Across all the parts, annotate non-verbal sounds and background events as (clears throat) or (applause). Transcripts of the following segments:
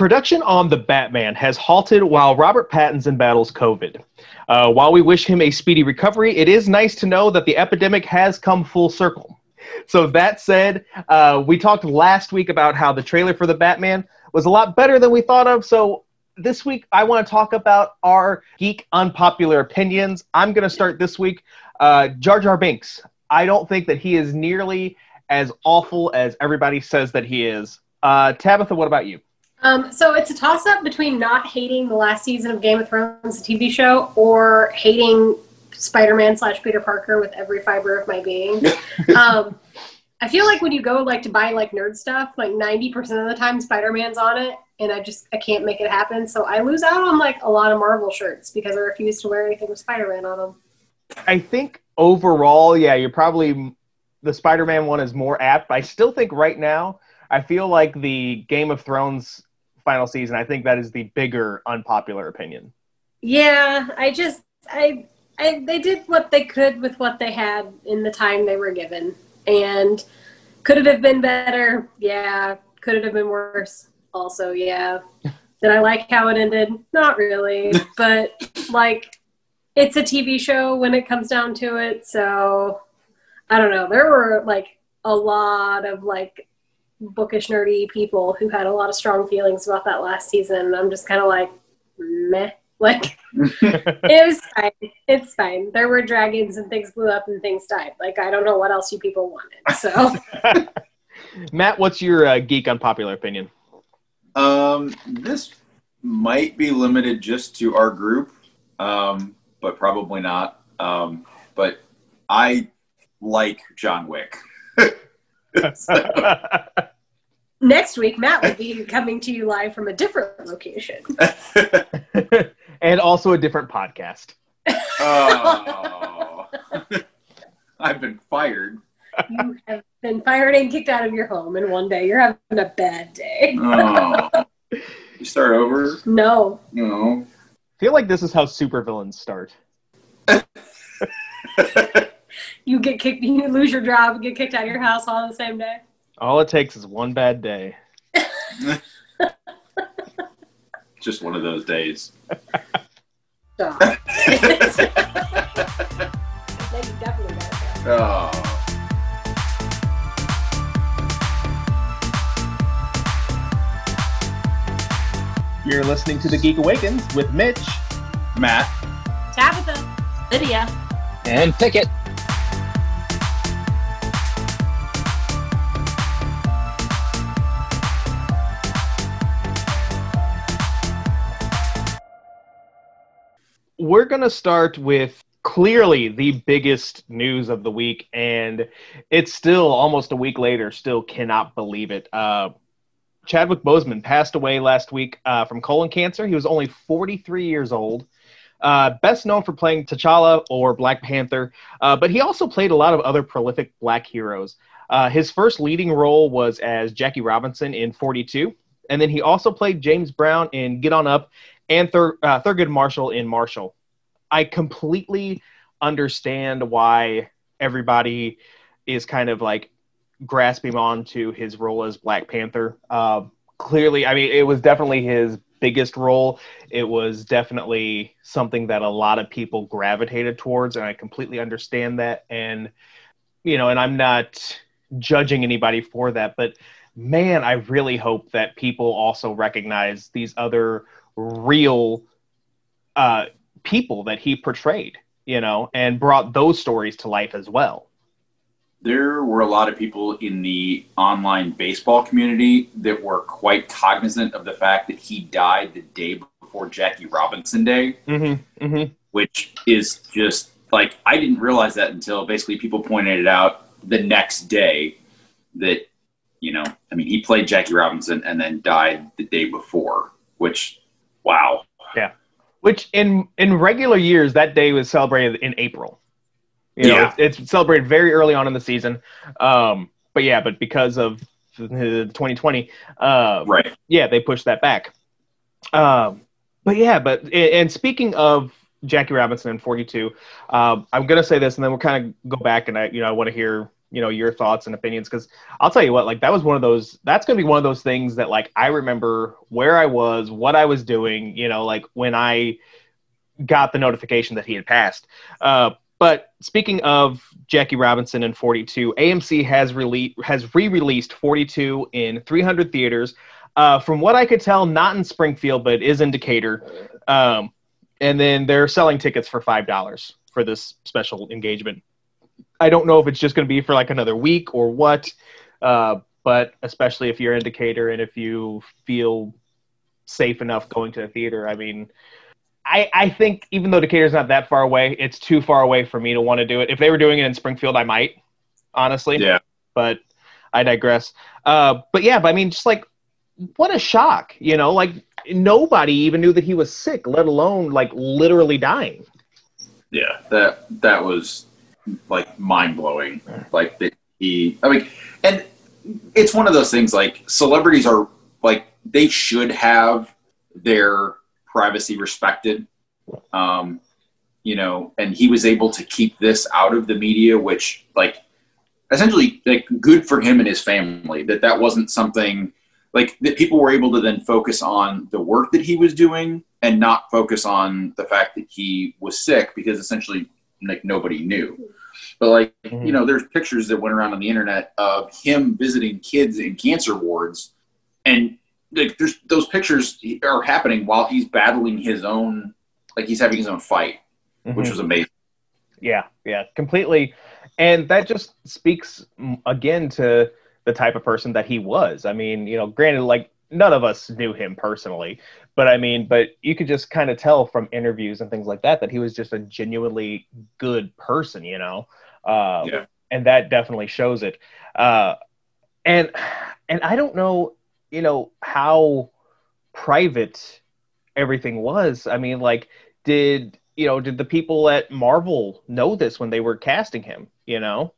Production on The Batman has halted while Robert Pattinson battles COVID. Uh, while we wish him a speedy recovery, it is nice to know that the epidemic has come full circle. So, that said, uh, we talked last week about how the trailer for The Batman was a lot better than we thought of. So, this week I want to talk about our geek unpopular opinions. I'm going to start this week. Uh, Jar Jar Binks. I don't think that he is nearly as awful as everybody says that he is. Uh, Tabitha, what about you? Um, so it's a toss up between not hating the last season of Game of Thrones, the TV show, or hating Spider Man slash Peter Parker with every fiber of my being. (laughs) um, I feel like when you go like to buy like nerd stuff, like ninety percent of the time Spider Man's on it, and I just I can't make it happen. So I lose out on like a lot of Marvel shirts because I refuse to wear anything with Spider Man on them. I think overall, yeah, you're probably the Spider Man one is more apt. I still think right now, I feel like the Game of Thrones final season. I think that is the bigger unpopular opinion. Yeah, I just I, I they did what they could with what they had in the time they were given, and could it have been better? Yeah. Could it have been worse? Also, yeah. (laughs) Did I like how it ended? Not really, (laughs) but like it's a TV show when it comes down to it, so I don't know. There were like a lot of like bookish nerdy people who had a lot of strong feelings about that last season. I'm just kind of like, meh. (laughs) Like (laughs) it was fine. It's fine. There were dragons and things blew up and things died. Like I don't know what else you people wanted. So, (laughs) Matt, what's your uh, geek unpopular opinion? Um, this might be limited just to our group, um, but probably not. Um, but I like John Wick. Next week, Matt will be coming to you live from a different location. (laughs) and also a different podcast. oh, I've been fired. You have been fired and kicked out of your home in one day. You're having a bad day. Oh. You start over? No. No. I feel like this is how supervillains start. (laughs) you get kicked, (laughs) you lose your job, and get kicked out of your house all on the same day. All it takes is one bad day. (laughs) Just one of those days. Stop. (laughs) Oh. You're listening to The Geek Awakens with Mitch. Matt. Tabitha. Lydia. And Pickett. We're going to start with clearly the biggest news of the week, and it's still almost a week later, still cannot believe it. Uh, Chadwick Boseman passed away last week uh, from colon cancer. He was only 43 years old. Uh, best known for playing T'Challa or Black Panther, uh, but he also played a lot of other prolific black heroes. Uh, his first leading role was as Jackie Robinson in 42, and then he also played James Brown in Get On Up and Thur- uh, Thurgood Marshall in Marshall. I completely understand why everybody is kind of like grasping on to his role as Black Panther. Uh, clearly, I mean, it was definitely his biggest role. It was definitely something that a lot of people gravitated towards, and I completely understand that. And, you know, and I'm not judging anybody for that, but man, I really hope that people also recognize these other real uh, people that he portrayed, you know, and brought those stories to life as well. There were a lot of people in the online baseball community that were quite cognizant of the fact that he died the day before Jackie Robinson Day, Mm-hmm, mm-hmm. which is just like I didn't realize that until basically people pointed it out the next day that you know, I mean, he played Jackie Robinson and then died the day before, which wow. Which in in regular years that day was celebrated in April. You know, Yeah. it's, it's celebrated very early on in the season. Um, but yeah, but because of the 2020, uh, Right. yeah, they pushed that back. Um, but yeah, but and speaking of Jackie Robinson in 42, um, I'm gonna say this, and then we'll kind of go back, and I, you know, I want to hear you know your thoughts and opinions because I'll tell you what, like that was one of those. That's gonna be one of those things that like I remember where I was, what I was doing. You know, like when I got the notification that he had passed. Uh, but speaking of Jackie Robinson and 42, AMC has rele- has re-released 42 in 300 theaters. Uh, from what I could tell, not in Springfield, but is in Decatur. Um, and then they're selling tickets for five dollars for this special engagement. I don't know if it's just going to be for like another week or what, uh, but especially if you're in Decatur and if you feel safe enough going to the theater, I mean, I, I think even though Decatur's not that far away, it's too far away for me to want to do it. If they were doing it in Springfield, I might, honestly. Yeah. But I digress. Uh, but yeah, but I mean, just like, what a shock, you know? Like nobody even knew that he was sick, let alone like literally dying. Yeah, that that was like mind blowing. Like that he, I mean, and it's one of those things. Like celebrities are like they should have their privacy respected. Um, you know, and he was able to keep this out of the media, which like essentially like good for him and his family that that wasn't something like that people were able to then focus on the work that he was doing and not focus on the fact that he was sick because essentially like nobody knew but like Mhm. you know there's pictures that went around on the internet of him visiting kids in cancer wards and like there's those pictures are happening while he's battling his own like he's having his own fight which Mhm. was amazing Yeah, yeah, completely. And that just speaks again to the type of person that he was. I mean, you know, granted, like none of us knew him personally, but I mean, but you could just kind of tell from interviews and things like that that he was just a genuinely good person, you know? Uh, Yeah. And that definitely shows it. Uh, and and I don't know, you know, how private everything was. I mean, like, did you know, did the people at Marvel know this when they were casting him, you know,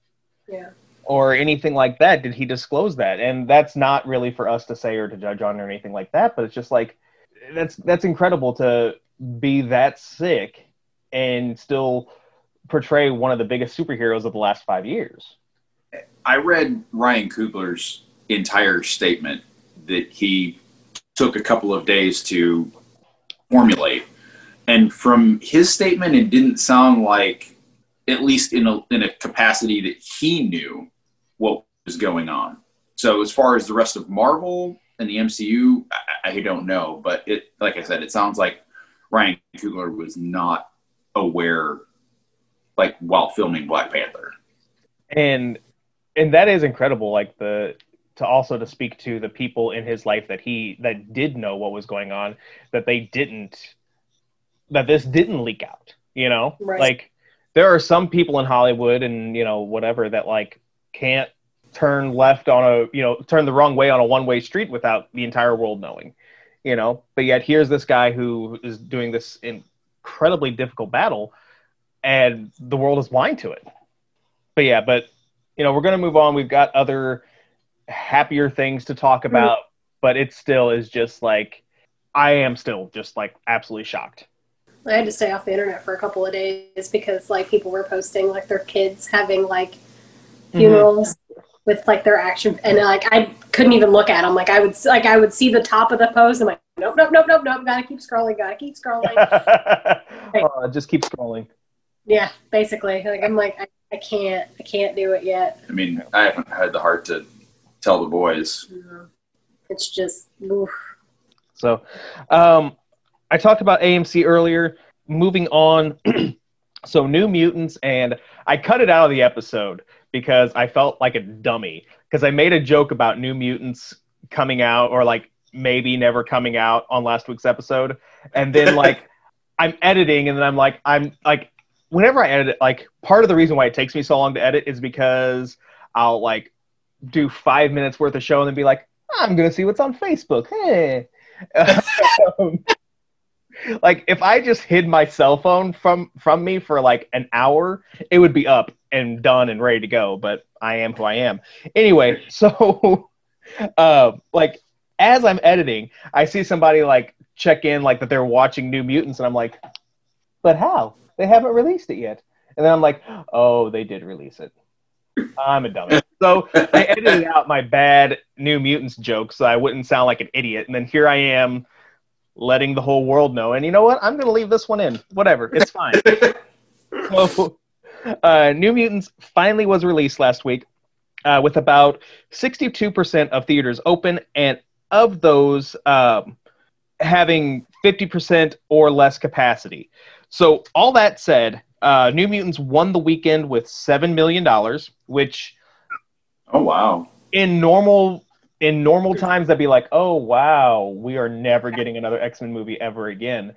Yeah. or anything like that? Did he disclose that? And that's not really for us to say or to judge on or anything like that, but it's just like that's that's incredible to be that sick and still portray one of the biggest superheroes of the last five years. I read Ryan Coogler's entire statement that he took a couple of days to formulate. And from his statement, it didn't sound like, at least in a, in a capacity that he knew what was going on. So, as far as the rest of Marvel and the MCU, I, I don't know. But it, like I said, it sounds like Ryan Coogler was not aware, like while filming Black Panther. and and that is incredible like the to also to speak to the people in his life that he that did know what was going on that they didn't that this didn't leak out you know Right. like there are some people in hollywood and you know whatever that like can't turn left on a you know turn the wrong way on a one way street without the entire world knowing you know? But yet here's this guy who is doing this incredibly difficult battle and the world is blind to it. But yeah but you know we're going to move on. We've got other happier things to talk mm-hmm. about but it still is just like i am still just like absolutely shocked. I had to stay off the internet for a couple of days because like people were posting like their kids having like mm-hmm. funerals with like their action and like I couldn't even look at them. Like I would like I would see the top of the post. I'm like, nope, nope, nope, nope, nope. Gotta keep scrolling. Gotta keep scrolling. (laughs) oh, just keep scrolling yeah, basically. Like I'm like I, I can't I can't do it yet. I mean, I haven't had the heart to tell the boys. No. It's just oof. So, um, I talked about AMC earlier. Moving on, (clears throat) so New Mutants, and I cut it out of the episode because I felt like a dummy because I made a joke about New Mutants coming out or like maybe never coming out on last week's episode, and then (laughs) like I'm editing, and then I'm like I'm like whenever I edit, like part of the reason why it takes me so long to edit is because I'll like do five minutes worth of show and then be like, I'm gonna see what's on Facebook. Hey. (laughs) Um, like if I just hid my cell phone from from me for like an hour, it would be up and done and ready to go. But I am who I am. Anyway, (laughs) so uh, like as I'm editing, I see somebody like check in like that they're watching New Mutants, and I'm like, but how? They haven't released it yet. And then I'm like, oh, they did release it. I'm a dummy. So I edited out my bad New Mutants joke so I wouldn't sound like an idiot. And then here I am letting the whole world know. And you know what? I'm going to leave this one in. Whatever. It's fine. (laughs) so, uh, New Mutants finally was released last week uh, with about 62% of theaters open. And of those, um, having 50% or less capacity. So, all that said, uh, New Mutants won the weekend with $7 million, which Oh wow. in normal in normal times that'd be like oh wow we are never getting another x-men movie ever again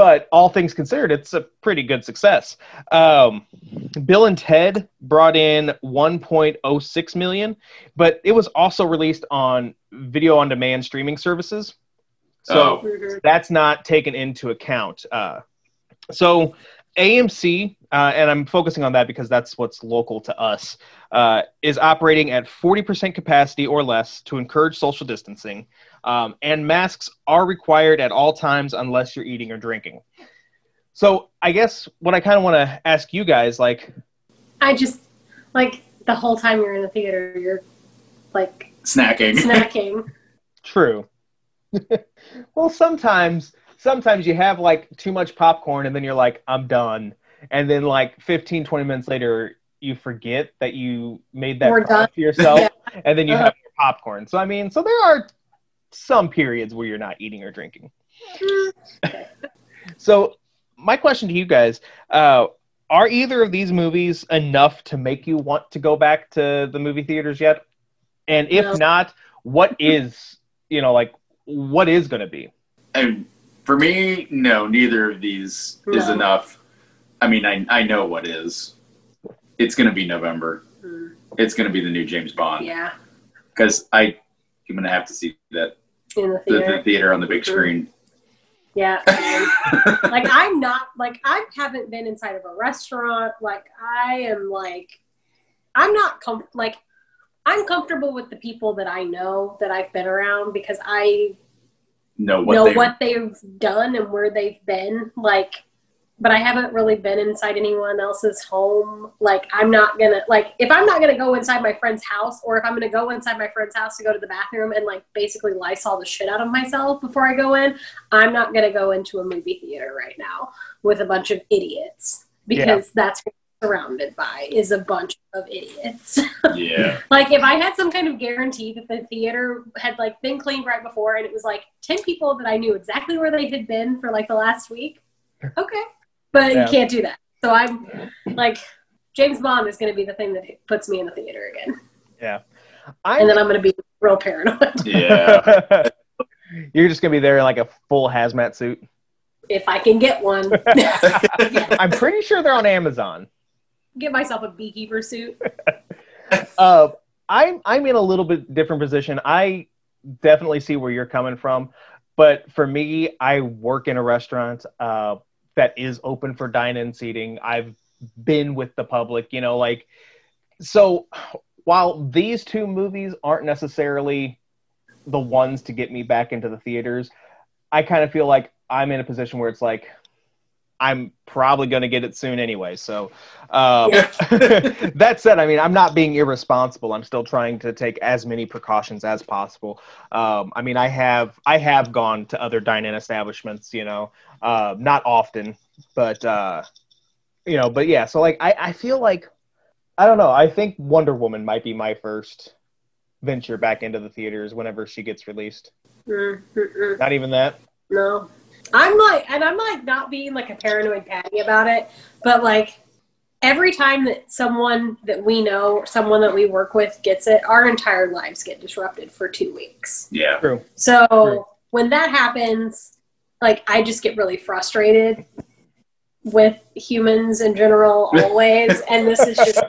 but all things considered it's a pretty good success um, bill and ted brought in 1.06 million but it was also released on video on demand streaming services so Oh. that's not taken into account. Uh, so AMC, uh, and I'm focusing on that because that's what's local to us, uh, is operating at 40% capacity or less to encourage social distancing, um, and masks are required at all times unless you're eating or drinking. So I guess what I kind of want to ask you guys, like, I just like the whole time you're in the theater, you're like Snacking. snacking. (laughs) True. (laughs) well, sometimes sometimes you have like too much popcorn and then you're like I'm done. And then like 15 20 minutes later you forget that you made that We're promise to yourself (laughs) Yeah. and then you Uh-huh. have your popcorn. So I mean, so there are some periods where you're not eating or drinking. (laughs) So my question to you guys, uh are either of these movies enough to make you want to go back to the movie theaters yet? And if No. not, what is, you know, like what is going to be? And for me, no, neither of these is enough. I mean, I I know what is. It's going to be November. Mm, It's going to be the new James Bond yeah, because I I'm going to have to see that in the the, theater. the theater on the big screen. Yeah. (laughs) like I'm not like I haven't been inside of a restaurant. Like I am like I'm not com- like I'm comfortable with the people that I know that I've been around because I know what know they what they've done and where they've been. Like, but I haven't really been inside anyone else's home. Like, I'm not gonna like if I'm not gonna go inside my friend's house, or if I'm gonna go inside my friend's house to go to the bathroom and like basically Lysol the shit out of myself before I go in, I'm not gonna go into a movie theater right now with a bunch of idiots because that's what I'm surrounded by is a bunch of idiots. (laughs) yeah. Like if I had some kind of guarantee that the theater had like been cleaned right before and it was like 10 people that I knew exactly where they had been for like the last week. Okay. But Yeah. you can't do that. So I'm like James Bond is going to be the thing that puts me in the theater again. Yeah. I'm, And then I'm going to be real paranoid (laughs) Yeah. (laughs) You're just gonna be there in like a full hazmat suit. if I can get one. I'm pretty sure they're on Amazon. Get myself a beekeeper suit. (laughs) Uh, I'm I'm in a little bit different position. I definitely see where you're coming from, but for me, I work in a restaurant uh, that is open for dine-in seating. I've been with the public, you know, like so. While these two movies aren't necessarily the ones to get me back into the theaters, I kind of feel like I'm in a position where it's like I'm probably going to get it soon anyway. So, um, (laughs) that said, I mean, I'm not being irresponsible. I'm still trying to take as many precautions as possible. Um, I mean, I have I have gone to other dine-in establishments, you know, uh, not often, but uh, you know, but yeah. So like, I I feel like I don't know. I think Wonder Woman might be my first venture back into the theaters whenever she gets released. Mm, mm, mm. Not even that. No. I'm like, and I'm like not being like a paranoid patty about it, but like every time that someone that we know, or someone that we work with gets it, our entire lives get disrupted for two weeks. yeah. True. So True. when that happens, like I just get really frustrated with humans in general (laughs) always, and this is just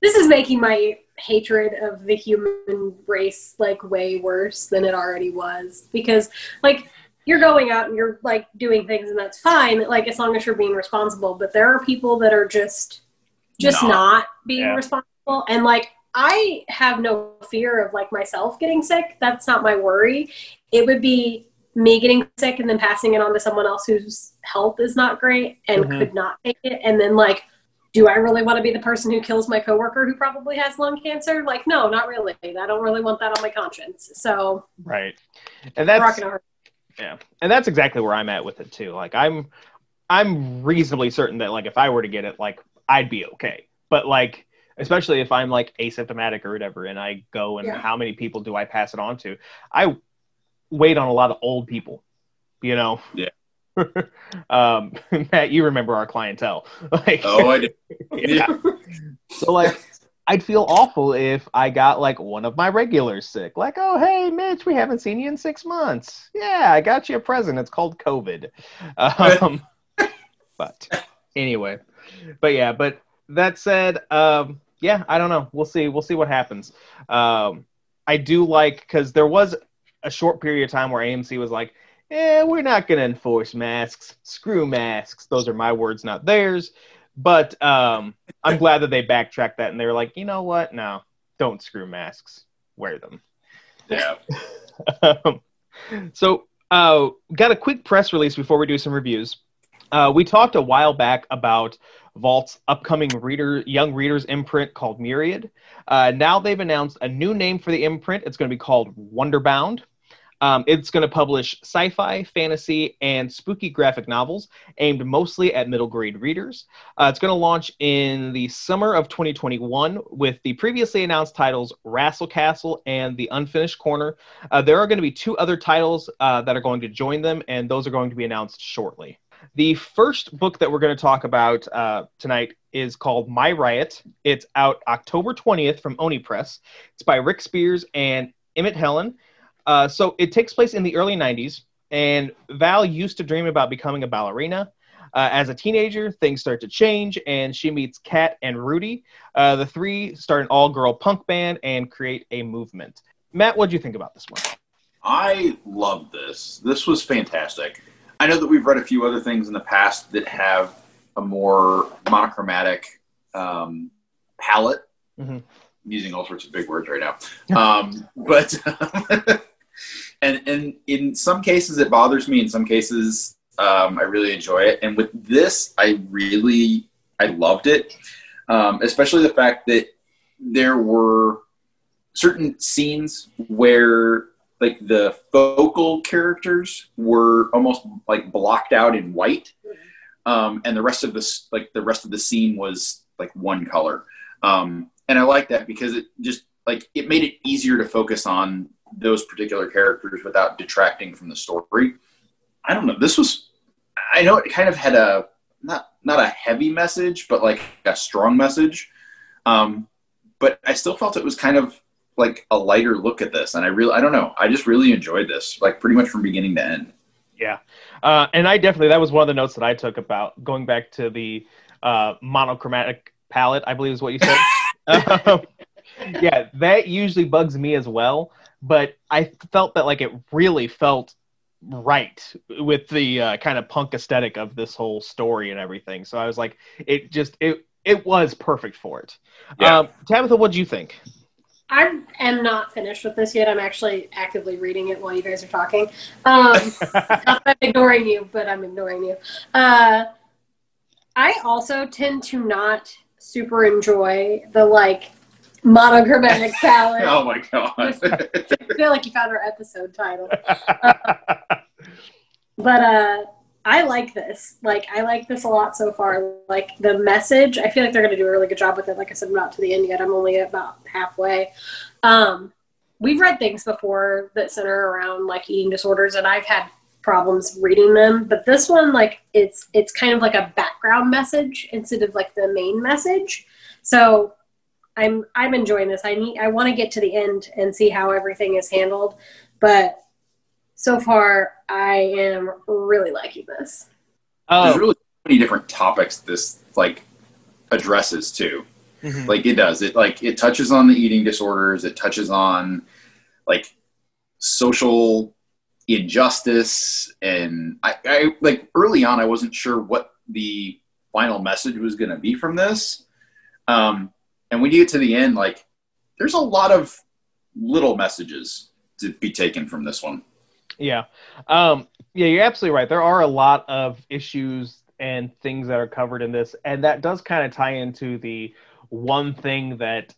this is making my hatred of the human race like way worse than it already was because like you're going out and you're like doing things and that's fine like as long as you're being responsible but there are people that are just just Not. not, being Yeah. responsible and like i have no fear of like myself getting sick that's not my worry it would be me getting sick and then passing it on to someone else whose health is not great and Mhm. could not take it and then like do I really want to be the person who kills my coworker who probably has lung cancer? Like, no, not really. I don't really want that on my conscience. So, right, and that's rock and hard. Yeah, and that's exactly where I'm at with it too. Like, I'm I'm reasonably certain that like if I were to get it, like I'd be okay. But like, especially if I'm like asymptomatic or whatever, and I go and Yeah. how many people do I pass it on to? I wait on a lot of old people, you know. Yeah. (laughs) um, (laughs) Matt, you remember our clientele, (laughs) like Oh, I did. yeah. So like I'd feel awful if I got like one of my regulars sick. Like, oh hey Mitch, we haven't seen you in six months. Yeah, I got you a present. It's called COVID. Um, (laughs) but anyway. But yeah, but that said, um, yeah, I don't know. We'll see. We'll see what happens. Um, I do like because there was a short period of time where AMC was like, "Eh, we're not going to enforce masks. Screw masks." Those are my words, not theirs. But um, I'm glad that they backtracked that and they were like, "You know what? No, don't screw masks. Wear them." Yeah. Um, (laughs) so, uh, got a quick press release before we do some reviews. Uh, we talked a while back about Vault's upcoming reader, young readers imprint called Myriad. Uh, now they've announced a new name for the imprint. It's going to be called Wonderbound. Um, it's going to publish sci-fi, fantasy, and spooky graphic novels aimed mostly at middle grade readers. Uh, it's going to launch in the summer of 2021 with the previously announced titles Rassle Castle and The Unfinished Corner. Uh, there are going to be two other titles uh, that are going to join them, and those are going to be announced shortly. The first book that we're going to talk about uh, tonight is called My Riot. It's out October 20th from Oni Press. It's by Rick Spears and Emmett Helen. Uh, so it takes place in the early 90s, and Val used to dream about becoming a ballerina. Uh, as a teenager, things start to change, and she meets Kat and Rudy. Uh, the three start an all girl punk band and create a movement. Matt, what do you think about this one? I love this. This was fantastic. I know that we've read a few other things in the past that have a more monochromatic um, palette. Mhm. I'm using all sorts of big words right now, um, but (laughs) and and in some cases it bothers me. In some cases, um, I really enjoy it. And with this, I really I loved it, um, especially the fact that there were certain scenes where like the focal characters were almost like blocked out in white um, and the rest of this like the rest of the scene was like one color um, and i like that because it just like it made it easier to focus on those particular characters without detracting from the story i don't know this was i know it kind of had a not not a heavy message but like a strong message um, but i still felt it was kind of like a lighter look at this and i really i don't know i just really enjoyed this like pretty much from beginning to end Yeah. Uh, and I definitely, that was one of the notes that I took about going back to the uh, monochromatic palette, I believe is what you said. um, (laughs) (laughs) yeah, that usually bugs me as well. But I felt that like it really felt right with the uh, kind of punk aesthetic of this whole story and everything. So I was like, it just, it, it was perfect for it. Yeah. Um, Tabitha, what do you think? I am not finished with this yet. I'm actually actively reading it while you guys are talking. Um, (laughs) I'm ignoring you, but I'm ignoring you. Uh, I also tend to not super enjoy the like monochromatic palette. (laughs) oh my god I feel like you found our episode title. (laughs) But uh, I like this. Like, I like this a lot so far. Like, the message, I feel like they're going to do a really good job with it. Like I said, I'm not to the end yet. I'm only about halfway. Um, we've read things before that center around like eating disorders, and I've had problems reading them. But this one, like, it's it's kind of like a background message instead of like the main message. So I'm I'm enjoying this. I need I want to get to the end and see how everything is handled, but so far I am really liking this. there's Oh, really many different topics this like addresses too mhm. like it does it like it touches on the eating disorders it touches on like social injustice and I, I like early on i wasn't sure what the final message was going to be from this um and when you get to the end like there's a lot of little messages to be taken from this one Yeah. Um, yeah, you're absolutely right. There are a lot of issues and things that are covered in this, and that does kind of tie into the one thing that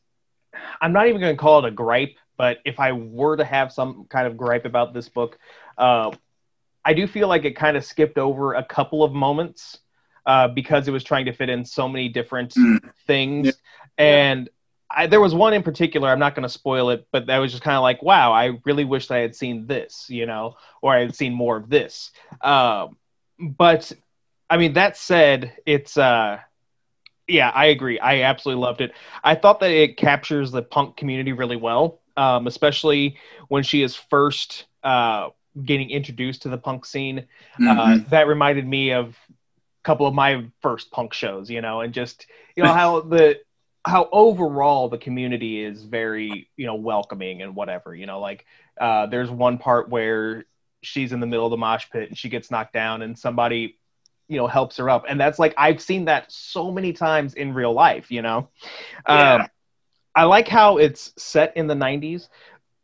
I'm not even going to call it a gripe, but if I were to have some kind of gripe about this book, uh, I do feel like it kind of skipped over a couple of moments uh, because it was trying to fit in so many different Mm. things. Yeah. And I, there was one in particular, I'm not going to spoil it, but that was just kind of like, wow, I really wish I had seen this, you know, or I had seen more of this. Um, but I mean, that said, it's, uh, yeah, I agree. I absolutely loved it. I thought that it captures the punk community really well, um, especially when she is first uh, getting introduced to the punk scene. Uh, Mhm. that reminded me of a couple of my first punk shows, you know, and just you know how the how overall the community is very you know welcoming and whatever. You know, like uh, there's one part where she's in the middle of the mosh pit and she gets knocked down and somebody you know helps her up and that's like i've seen that so many times in real life you know Yeah. um, i like how it's set in the 90s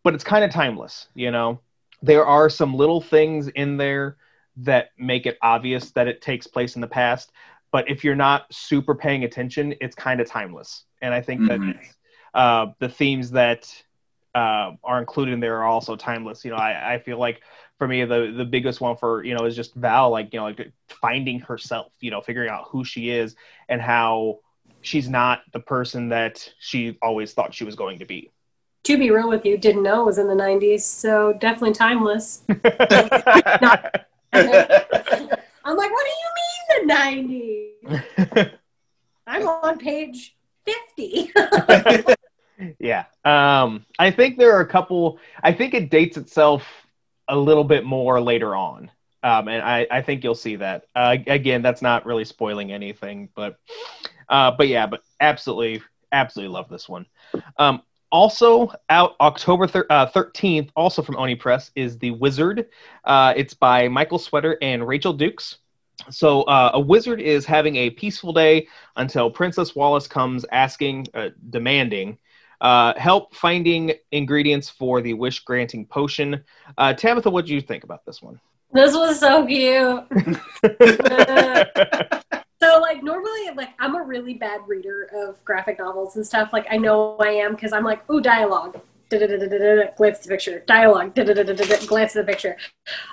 but it's kind of timeless you know there are some little things in there that make it obvious that it takes place in the past but if you're not super paying attention it's kind of timeless and i think Mhm. that uh, the themes that uh, are included in there are also timeless you know I, I feel like for me the the biggest one for you know is just val like you know like finding herself you know figuring out who she is and how she's not the person that she always thought she was going to be To be real with you, didn't know it was in the 90s, so definitely timeless. (laughs) (laughs) I'm like, what do you mean the 90s? I'm on page 50. (laughs) yeah um i think there are a couple i think it dates itself a little bit more later on um and i i think you'll see that uh, again that's not really spoiling anything but uh but yeah but absolutely absolutely love this one um also out october thir- uh, 13th also from oni press is the Wizerd uh it's by michael sweater and rachel dukes so uh, a wizard is having a peaceful day until princess wallace comes asking uh, demanding uh, help finding ingredients for the wish granting potion. Uh, Tabitha, what do you think about this one? this was so cute. (laughs) (laughs) So like normally like I'm a really bad reader of graphic novels and stuff. Like I know I am because I'm like, ooh, dialogue. Glance at the picture. Dialogue. Glance at the picture.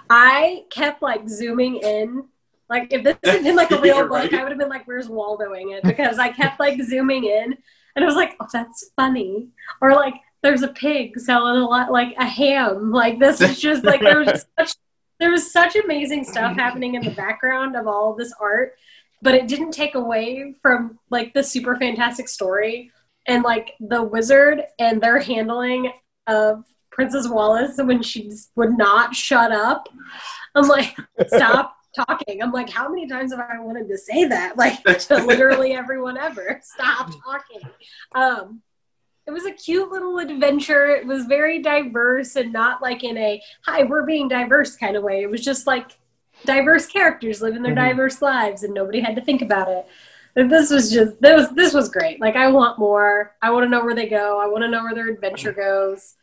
I kept like zooming in. Like if this had been like a (laughs) real book. I would have been like, "Where's Waldoing it?" Because I kept like zooming in, and I was like, "Oh, that's funny." Or like, "There's a pig selling a lot like a ham." Like this is just like there was just (laughs) such there was such amazing stuff happening in the background of all of this art but it didn't take away from like the super fantastic story and like the wizard and their handling of Princess Wallace when she would not shut up. I'm like, (laughs) stop talking. I'm like, how many times have I wanted to say that? (laughs) Like to literally everyone ever. (laughs) Stop talking. Um it was a cute little adventure. It was very diverse and not like in a hi, we're being diverse kind of way. It was just like diverse characters living their Mhm. diverse lives and nobody had to think about it. But This was just this was this was great. Like I want more. I want to know where they go. I want to know where their adventure goes.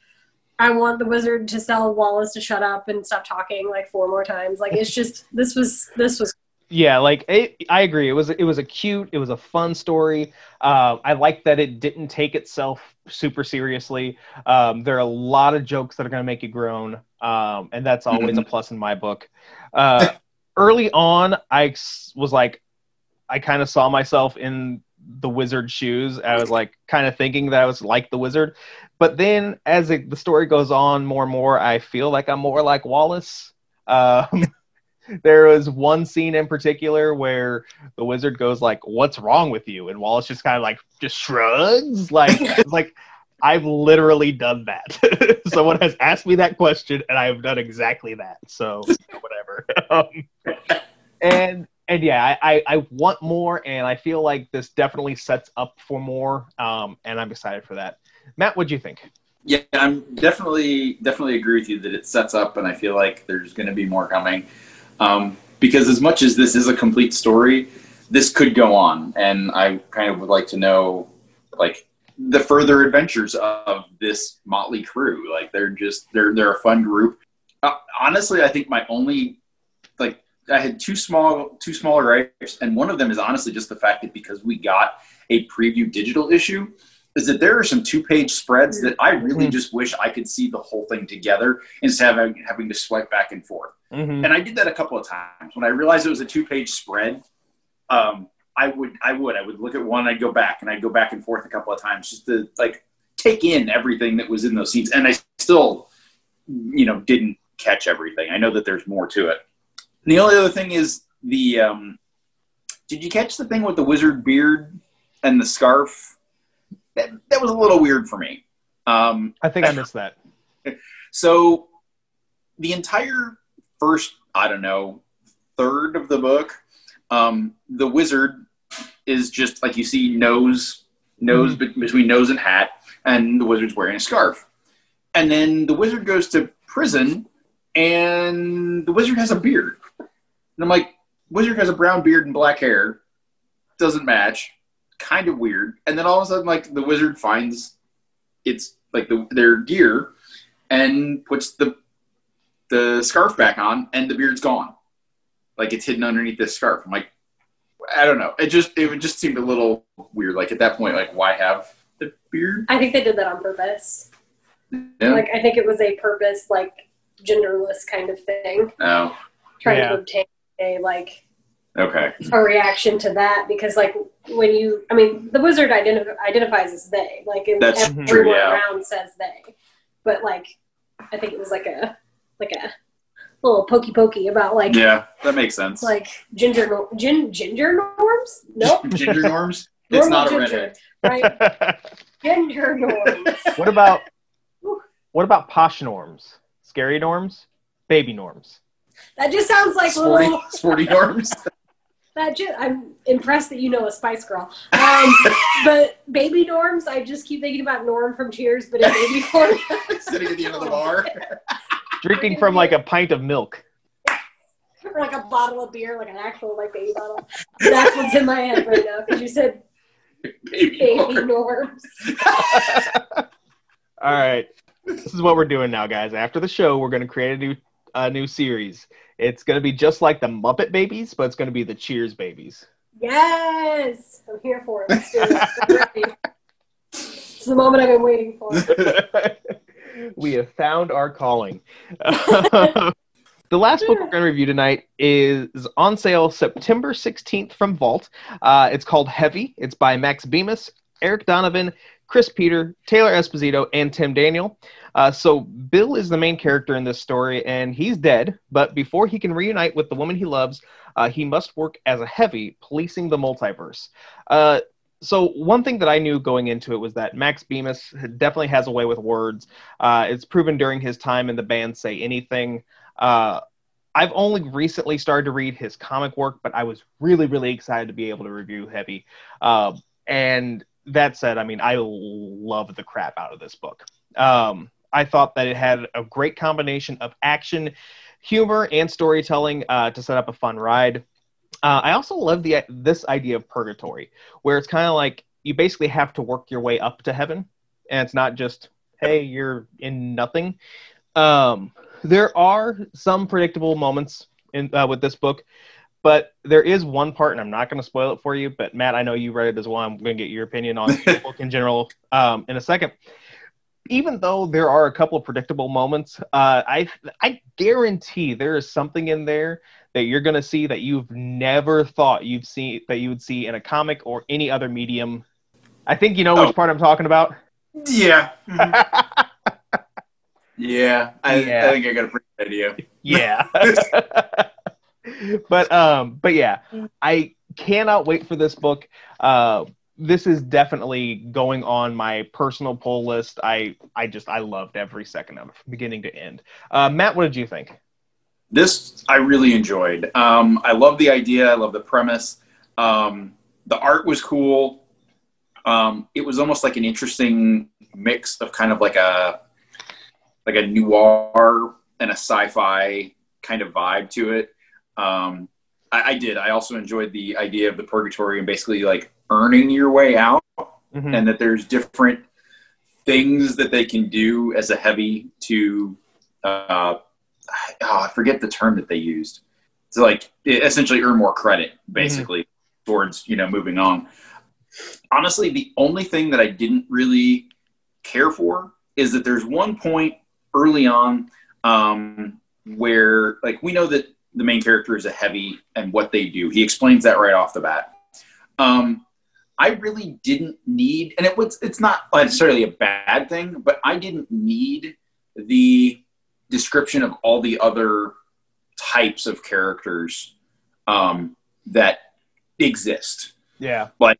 I want the wizard to tell Wallace to shut up and stop talking like four more times. Like it's just this was this was Yeah, like it, I agree. It was it was a cute, it was a fun story. Uh, I like that it didn't take itself super seriously. Um, there are a lot of jokes that are going to make you groan, um, and that's always a plus in my book. Uh, early on, I was like, I kind of saw myself in the wizard shoes. I was like, kind of thinking that I was like the wizard, but then as it, the story goes on more and more, I feel like I'm more like Wallace. Um, (laughs) there was one scene in particular where the wizard goes like what's wrong with you and wallace just kind of like just shrugs like (laughs) like i've literally done that. (laughs) Someone has asked me that question and i've done exactly that. So whatever. (laughs) Um, and and yeah I, I i want more and i feel like this definitely sets up for more um and i'm excited for that. Matt what do you think? Yeah, I'm definitely definitely agree with you that it sets up, and I feel like there's going to be more coming. Um, because as much as this is a complete story, this could go on, and I kind of would like to know, like the further adventures of this motley crew. Like they're just they're they're a fun group. Uh, honestly, I think my only like I had two small two smaller gripes, and one of them is honestly just the fact that because we got a preview digital issue, is that there are some two page spreads that I really Mhm. just wish I could see the whole thing together instead of having, having to swipe back and forth. Mhm. And I did that a couple of times when I realized it was a two page spread. Um, I would I would I would look at one, I'd go back, and I'd go back and forth a couple of times just to like take in everything that was in those scenes, and I still you know didn't catch everything. I know that there's more to it. And the only other thing is the um, did you catch the thing with the wizard beard and the scarf? That that was a little weird for me. Um, I think I missed that. (laughs) so the entire first, I don't know, third of the book, um, the wizard is just like you see nose, nose be- between nose and hat, and the wizard's wearing a scarf. And then the wizard goes to prison, and the wizard has a beard. And I'm like, wizard has a brown beard and black hair, doesn't match, kind of weird. And then all of a sudden, like the wizard finds it's like the, their gear and puts the the scarf back on and the beard's gone like it's hidden underneath this scarf. I'm like i don't know. It just it would just seemed a little weird. Like at that point like why have the beard? I think they did that on purpose. yeah. Like I think it was a purpose, like genderless kind of thing, oh. Trying Yeah. to obtain a like okay. a reaction to that because like when you, I mean, the wizard identif- identifies as they, like and That's everyone true, yeah. around says they, but like I think it was like a like a little pokey pokey about like yeah that makes sense like ginger gin, ginger norms. Nope, (laughs) ginger norms it's (laughs) Normal not a ginger, redhead right? (laughs) Ginger norms. what about what about posh norms? Scary norms? Baby norms? That just sounds like sporty, little. sporty norms That just, I'm impressed that you know a Spice Girl. Um, but baby norms, I just keep thinking about Norm from Cheers, but in baby form. sitting at the end of the bar Drinking from like a pint of milk. or like a bottle of beer, like an actual like baby bottle. That's what's in my head right now because you said baby baby norm. norms. (laughs) All right. This is what we're doing now, guys. After the show, we're going to create a new a new series. It's going to be just like the Muppet Babies, but it's going to be the Cheers Babies. Yes, I'm here for it. Let's do it. It's the moment I've been waiting for. (laughs) we have found our calling. (laughs) the last book we're going to review tonight is on sale September 16th from Vault. Uh, it's called Heavy. It's by Max Bemis, Eric Donovan, Cris Peter, Taylor Esposito, and Tim Daniel. Uh, so Bill is the main character in this story, and he's dead. But before he can reunite with the woman he loves, uh, he must work as a heavy, policing the multiverse. Uh, so one thing that I knew going into it was that Max Bemis definitely has a way with words. Uh, it's proven during his time in the band Say Anything. Uh, I've only recently started to read his comic work, but I was really, really excited to be able to review Heavy. Uh, and that said, I mean, I love the crap out of this book. Um, I thought that it had a great combination of action, humor, and storytelling uh, to set up a fun ride. Uh, I also love the this idea of purgatory, where it's kind of like you basically have to work your way up to heaven, and it's not just hey you're in nothing. Um, there are some predictable moments in uh, with this book, but there is one part, and I'm not going to spoil it for you. But Matt, I know you read it as well. I'm going to get your opinion on the book in general (laughs) um, in a second. Even though there are a couple of predictable moments, uh, I I guarantee there is something in there that you're going to see that you've never thought you've seen that you would see in a comic or any other medium. I think you know which Oh. part I'm talking about. yeah Mhm. (laughs) yeah I, Yeah. I think i got a pretty good idea yeah. (laughs) but um but yeah, I cannot wait for this book. Uh this is definitely going on my personal pull list. I I just I loved every second of it from beginning to end. Uh Matt, what did you think? This I really enjoyed. Um, I love the idea. I love the premise. Um, the art was cool. Um, it was almost like an interesting mix of kind of like a like a noir and a sci-fi kind of vibe to it. Um, I, I did. I also enjoyed the idea of the purgatory and basically like earning your way out Mhm. and that there's different things that they can do as a heavy to uh, oh, I forget the term that they used. to like essentially earn more credit, basically mm-hmm. towards you know moving on. Honestly, the only thing that I didn't really care for is that there's one point early on um, where like we know that the main character is a heavy and what they do. He explains that right off the bat. Um, I really didn't need, and it was it's not necessarily a bad thing, but I didn't need the description of all the other types of characters um, that exist. Yeah, like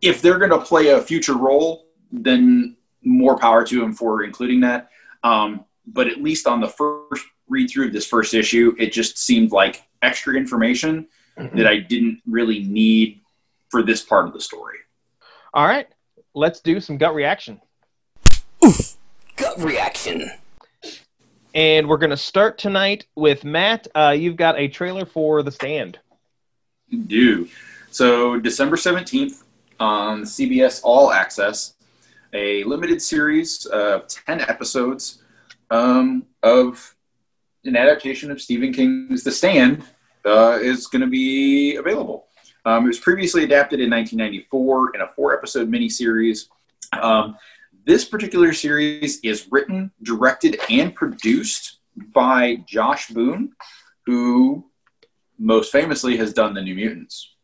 if they're going to play a future role, then more power to them for including that. Um, but at least on the first read through of this first issue, it just seemed like extra information mm-hmm. that I didn't really need for this part of the story. All right, let's do some gut reaction. Oof, gut reaction. And we're going to start tonight with Matt. Uh, you've got a trailer for The Stand. Do. So, December 17th on CBS All Access, a limited series of 10 episodes um, of an adaptation of Stephen King's The Stand uh, is going to be available. Um, it was previously adapted in 1994 in a four episode miniseries. Um, this particular series is written, directed, and produced by Josh Boone, who most famously has done The New Mutants.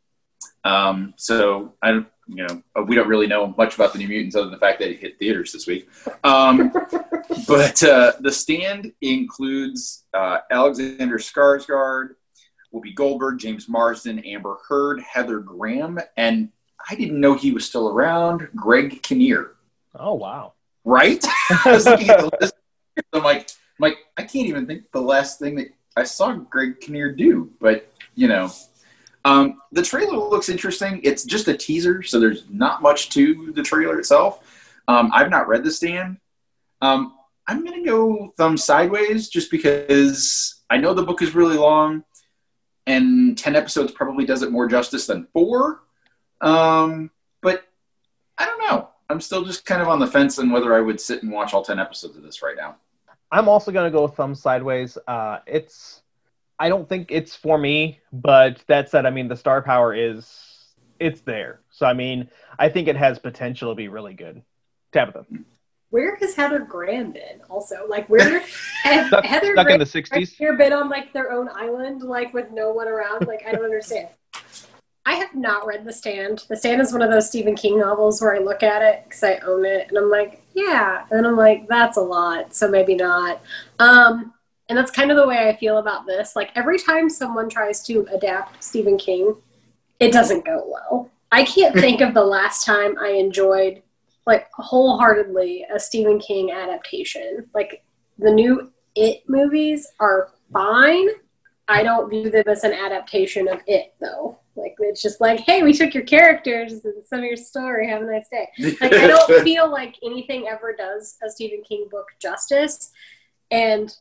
Um, so I, you know, we don't really know much about The New Mutants other than the fact that it hit theaters this week. Um, (laughs) but uh, the stand includes uh, Alexander Skarsgård, Whoopi Goldberg, James Marsden, Amber Heard, Heather Graham, and I didn't know he was still around. Greg Kinnear. Oh wow! Right? (laughs) (laughs) I'm like, I'm like, I can't even think the last thing that I saw Greg Kinnear do. But you know, um, the trailer looks interesting. It's just a teaser, so there's not much to the trailer itself. Um, I've not read The Stand. Um, I'm gonna go thumb sideways just because I know the book is really long and 10 episodes probably does it more justice than four. Um, but I don't know. I'm still just kind of on the fence on whether I would sit and watch all 10 episodes of this right now. I'm also going to go thumb sideways. Uh, it's, I don't think it's for me, but that said, I mean, the star power is, it's there. So, I mean, I think it has potential to be really good. Tabitha where has Heather Graham been? Also, like where (laughs) has stuck, Heather stuck Graham in the '60s here been on like their own island, like with no one around? Like I don't understand. I have not read The Stand. The Stand is one of those Stephen King novels where I look at it because I own it, and I'm like, yeah, and I'm like, that's a lot, so maybe not. Um, and that's kind of the way I feel about this. Like every time someone tries to adapt Stephen King, it doesn't go well. I can't (laughs) think of the last time I enjoyed like wholeheartedly a Stephen King adaptation. Like the new It movies are fine. I don't view them as an adaptation of It though. Like it's just like, hey, we took your characters and some of your story. Have a nice day. Like I don't (laughs) feel like anything ever does a Stephen King book justice. And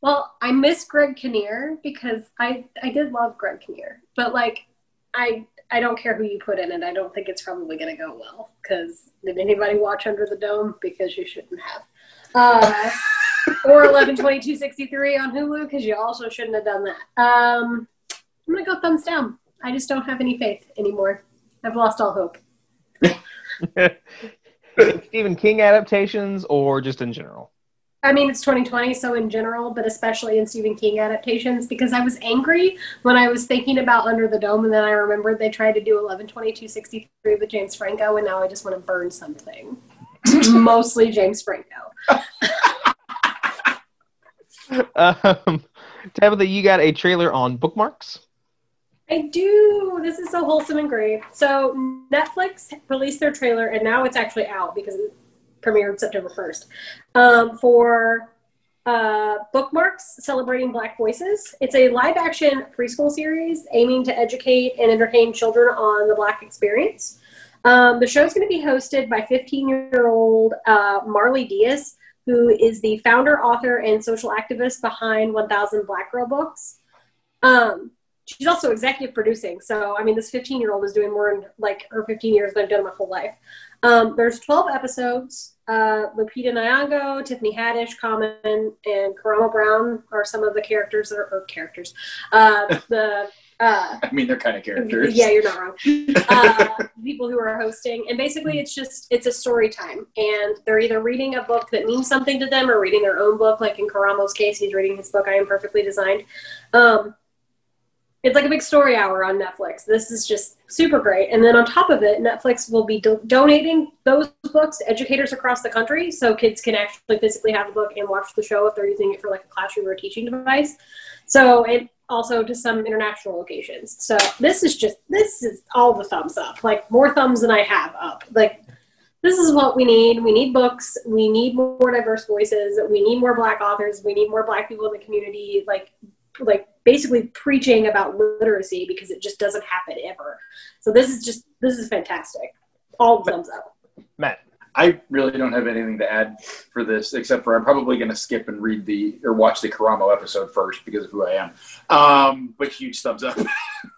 well, I miss Greg Kinnear because I I did love Greg Kinnear, but like I I don't care who you put in it. I don't think it's probably going to go well. Because did anybody watch Under the Dome? Because you shouldn't have. Uh, or 11 22 63 on Hulu because you also shouldn't have done that. Um, I'm going to go thumbs down. I just don't have any faith anymore. I've lost all hope. (laughs) Stephen King adaptations or just in general? I mean, it's 2020, so in general, but especially in Stephen King adaptations, because I was angry when I was thinking about Under the Dome, and then I remembered they tried to do 11 22 63 with James Franco, and now I just want to burn something. (laughs) Mostly James Franco. (laughs) um, Tabitha, you got a trailer on bookmarks? I do. This is so wholesome and great. So Netflix released their trailer, and now it's actually out because it premiered September 1st, um, for uh, Bookmarks Celebrating Black Voices. It's a live action preschool series aiming to educate and entertain children on the Black experience. Um, the show is going to be hosted by 15 year old uh, Marley Dias, who is the founder, author, and social activist behind 1000 Black Girl Books. Um, she's also executive producing. So, I mean, this 15 year old is doing more in like her 15 years than I've done my whole life. Um, there's 12 episodes uh, Lupita Nyong'o, Tiffany Haddish, Common, and Karamo Brown are some of the characters that are or characters. Uh, (laughs) the uh, I mean, they're kind of characters. yeah, you're not wrong. Uh, (laughs) people who are hosting, and basically, it's just it's a story time, and they're either reading a book that means something to them, or reading their own book. Like in Karamo's case, he's reading his book "I Am Perfectly Designed." Um, it's like a big story hour on Netflix. This is just super great. And then on top of it, Netflix will be do- donating those books to educators across the country so kids can actually physically have a book and watch the show if they're using it for like a classroom or a teaching device. So, and also to some international locations. So this is just, this is all the thumbs up, like more thumbs than I have up. Like, this is what we need. We need books. We need more diverse voices. We need more black authors. We need more black people in the community. Like, like basically preaching about literacy because it just doesn't happen ever. So this is just this is fantastic. All thumbs up. Matt. I really don't have anything to add for this, except for I'm probably going to skip and read the or watch the Karamo episode first because of who I am. Um, but huge thumbs up.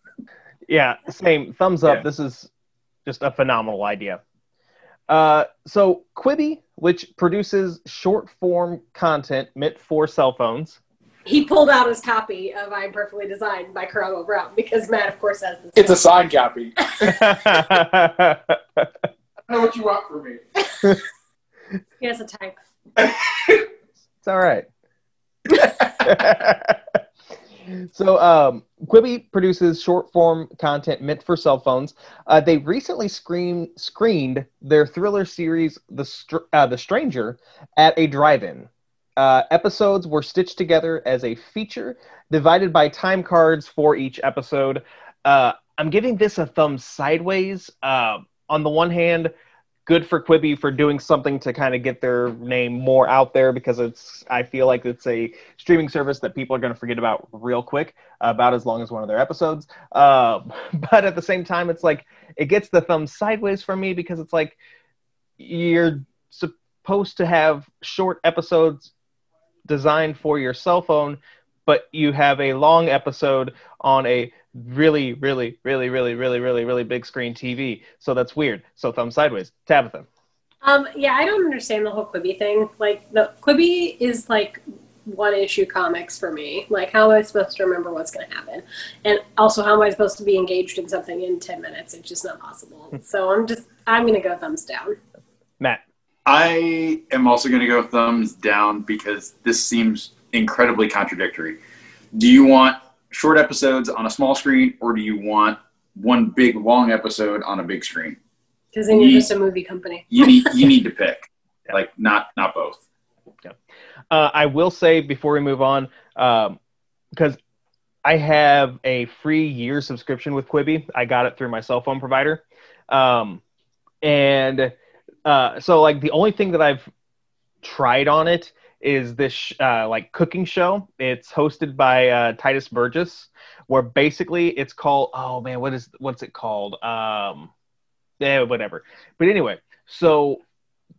(laughs) yeah, same thumbs up. Yeah. This is just a phenomenal idea. Uh, so Quibi, which produces short form content meant for cell phones, He pulled out his copy of "I'm Perfectly Designed" by Karamo Brown because Matt, of course, has this. it's a signed copy. (laughs) I it's know what you want from me. he has a type. (laughs) It's all right. (laughs) so um, Quibi produces short form content meant for cell phones. Uh, they recently screen, screened their thriller series, The Str- uh, The Stranger, at a drive-in. Uh, episodes were stitched together as a feature, divided by time cards for each episode. Uh, I'm giving this a thumb sideways. Uh, on the one hand, good for Quibi for doing something to kind of get their name more out there because it's I feel like it's a streaming service that people are going to forget about real quick, about as long as one of their episodes. Uh, (laughs) but at the same time, it's like it gets the thumb sideways for me because it's like you're supposed to have short episodes designed for your cell phone, but you have a long episode on a really, really, really, really, really, really, really big screen TV. So that's weird. So thumb sideways. Tabitha. Um, yeah, I don't understand the whole Quibi thing. Like, the Quibi is like one issue comics for me. Like, how am I supposed to remember what's going to happen? And also, how am I supposed to be engaged in something in 10 minutes? It's just not possible. (laughs) so I'm just, I'm going to go thumbs down. Matt. I am also going to go thumbs down because this seems incredibly contradictory. Do you want short episodes on a small screen, or do you want one big long episode on a big screen? Because then you're Ye- just a movie company. You need (laughs) you need to pick, Yeah. like not not both. Uh, I will say before we move on, because I have a free year subscription with Quibi. I got it through my cell phone provider, um, and uh, so like the only thing that I've tried on it is this uh, like cooking show. It's hosted by uh, Tituss Burgess, where basically it's called oh man, what is what's it called? Um, yeah, whatever. But anyway, so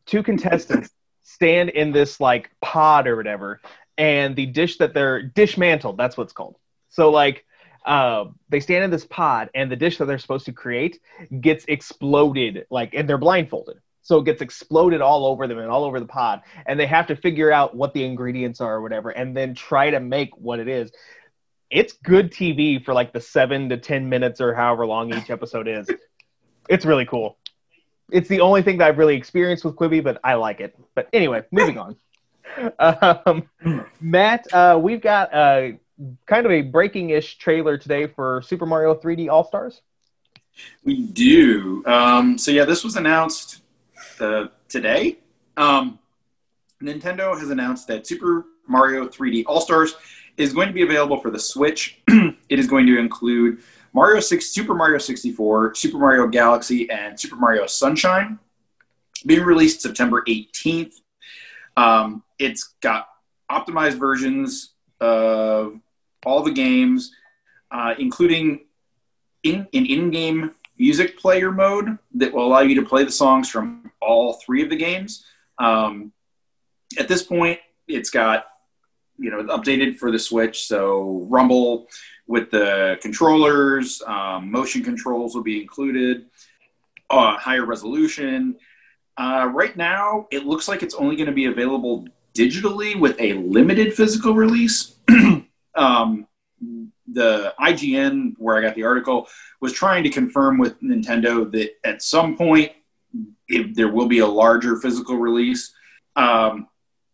two contestants stand in this like pod or whatever, and the dish that they're Dishmantled. That's what's called. So like. Uh, they stand in this pod, and the dish that they're supposed to create gets exploded, like, and they're blindfolded so it gets exploded all over them and all over the pod and they have to figure out what the ingredients are or whatever and then try to make what it is. It's good tv for like the seven to ten minutes or however long each (laughs) episode is. It's really cool. It's the only thing that i've really experienced with quibi but i like it. But anyway moving on. (laughs) Um, matt uh, we've got a kind of a breaking-ish trailer today for super mario 3d all stars We do. Um, so yeah, this was announced today. Um, Nintendo has announced that Super Mario 3D All Stars is going to be available for the Switch. (clears throat) it is going to include Mario 6, Super Mario 64, Super Mario Galaxy, and Super Mario Sunshine. Being released September 18th. Um, it's got optimized versions of all the games, uh, including in an in-game music player mode that will allow you to play the songs from all three of the games. Um, at this point, it's got you know updated for the Switch, so Rumble with the controllers, um, motion controls will be included, uh, higher resolution. Uh, right now, it looks like it's only going to be available digitally with a limited physical release. (clears throat) um, the IGN, where I got the article, was trying to confirm with Nintendo that at some point if there will be a larger physical release. Um,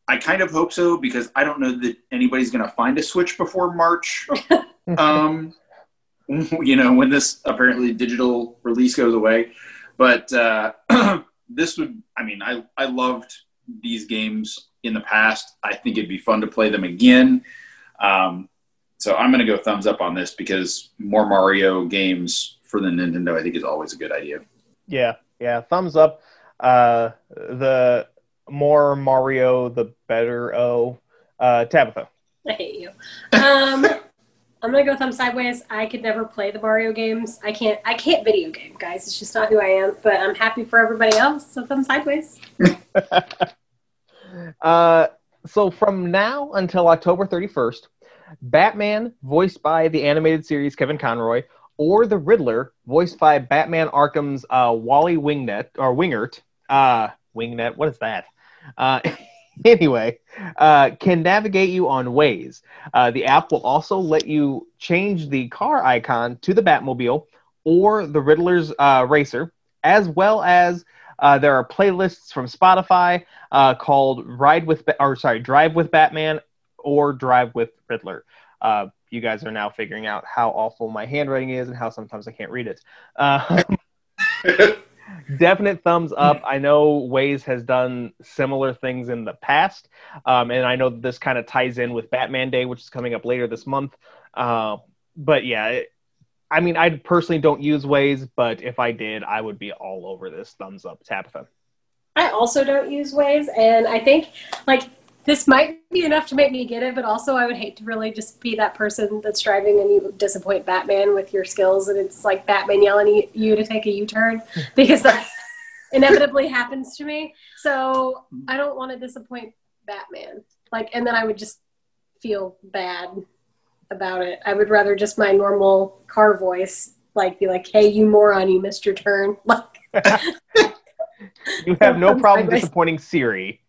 I kind of hope so because I don't know that anybody's going to find a Switch before March. (laughs) um, (laughs) you know, when this apparently digital release goes away. But uh, (clears throat) this would, I mean, I, I loved these games in the past. I think it'd be fun to play them again. Um, so I'm going to go thumbs up on this because more Mario games for the Nintendo, I think, is always a good idea. Yeah, yeah, thumbs up. Uh, the more Mario, the better. Oh, uh, Tabitha. I hate you. Um, (laughs) I'm gonna go thumb sideways. I could never play the Mario games. I can't. I can't video game, guys. It's just not who I am. But I'm happy for everybody else. So thumb sideways. (laughs) uh, so from now until October 31st, Batman, voiced by the animated series Kevin Conroy, or the Riddler, voiced by Batman Arkham's uh, Wally Wingnet or Wingert. Uh, Wingnet. What is that? Uh, (laughs) anyway, uh, can navigate you on Waze. Uh, the app will also let you change the car icon to the Batmobile or the Riddler's uh, racer, as well as uh, there are playlists from Spotify uh, called "Ride with" ba- or sorry, "Drive with Batman" or "Drive with Riddler." Uh, you guys are now figuring out how awful my handwriting is and how sometimes I can't read it. Uh, (laughs) definite thumbs up. (laughs) I know Waze has done similar things in the past, um, and I know this kind of ties in with Batman Day, which is coming up later this month. Uh, but yeah, it, I mean, I personally don't use Waze, but if I did, I would be all over this. Thumbs up, Tabitha. I also don't use Waze, and I think like this might be enough to make me get it, but also I would hate to really just be that person that's driving and you disappoint Batman with your skills, and it's like Batman yelling at you to take a U-turn (laughs) because that inevitably happens to me. So I don't want to disappoint Batman. Like, and then I would just feel bad about it. I would rather just my normal car voice, like, be like, "Hey, you moron, you missed your turn." (laughs) Like, (laughs) You have no problem disappointing Siri.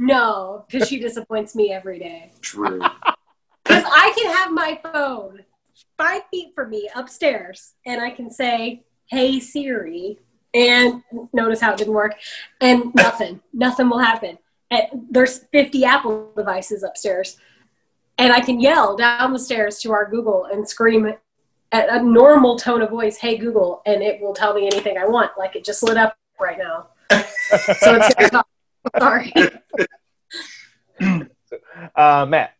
No, because she disappoints me every day. True. (laughs) Because I can have my phone five feet from me upstairs and I can say, hey Siri, and notice how it didn't work, and nothing, nothing will happen. And there's 50 Apple devices upstairs, and I can yell down the stairs to our Google and scream at a normal tone of voice, hey Google, and it will tell me anything I want. Like it just lit up right now. (laughs) so it's. Sorry. (laughs) Uh, Matt.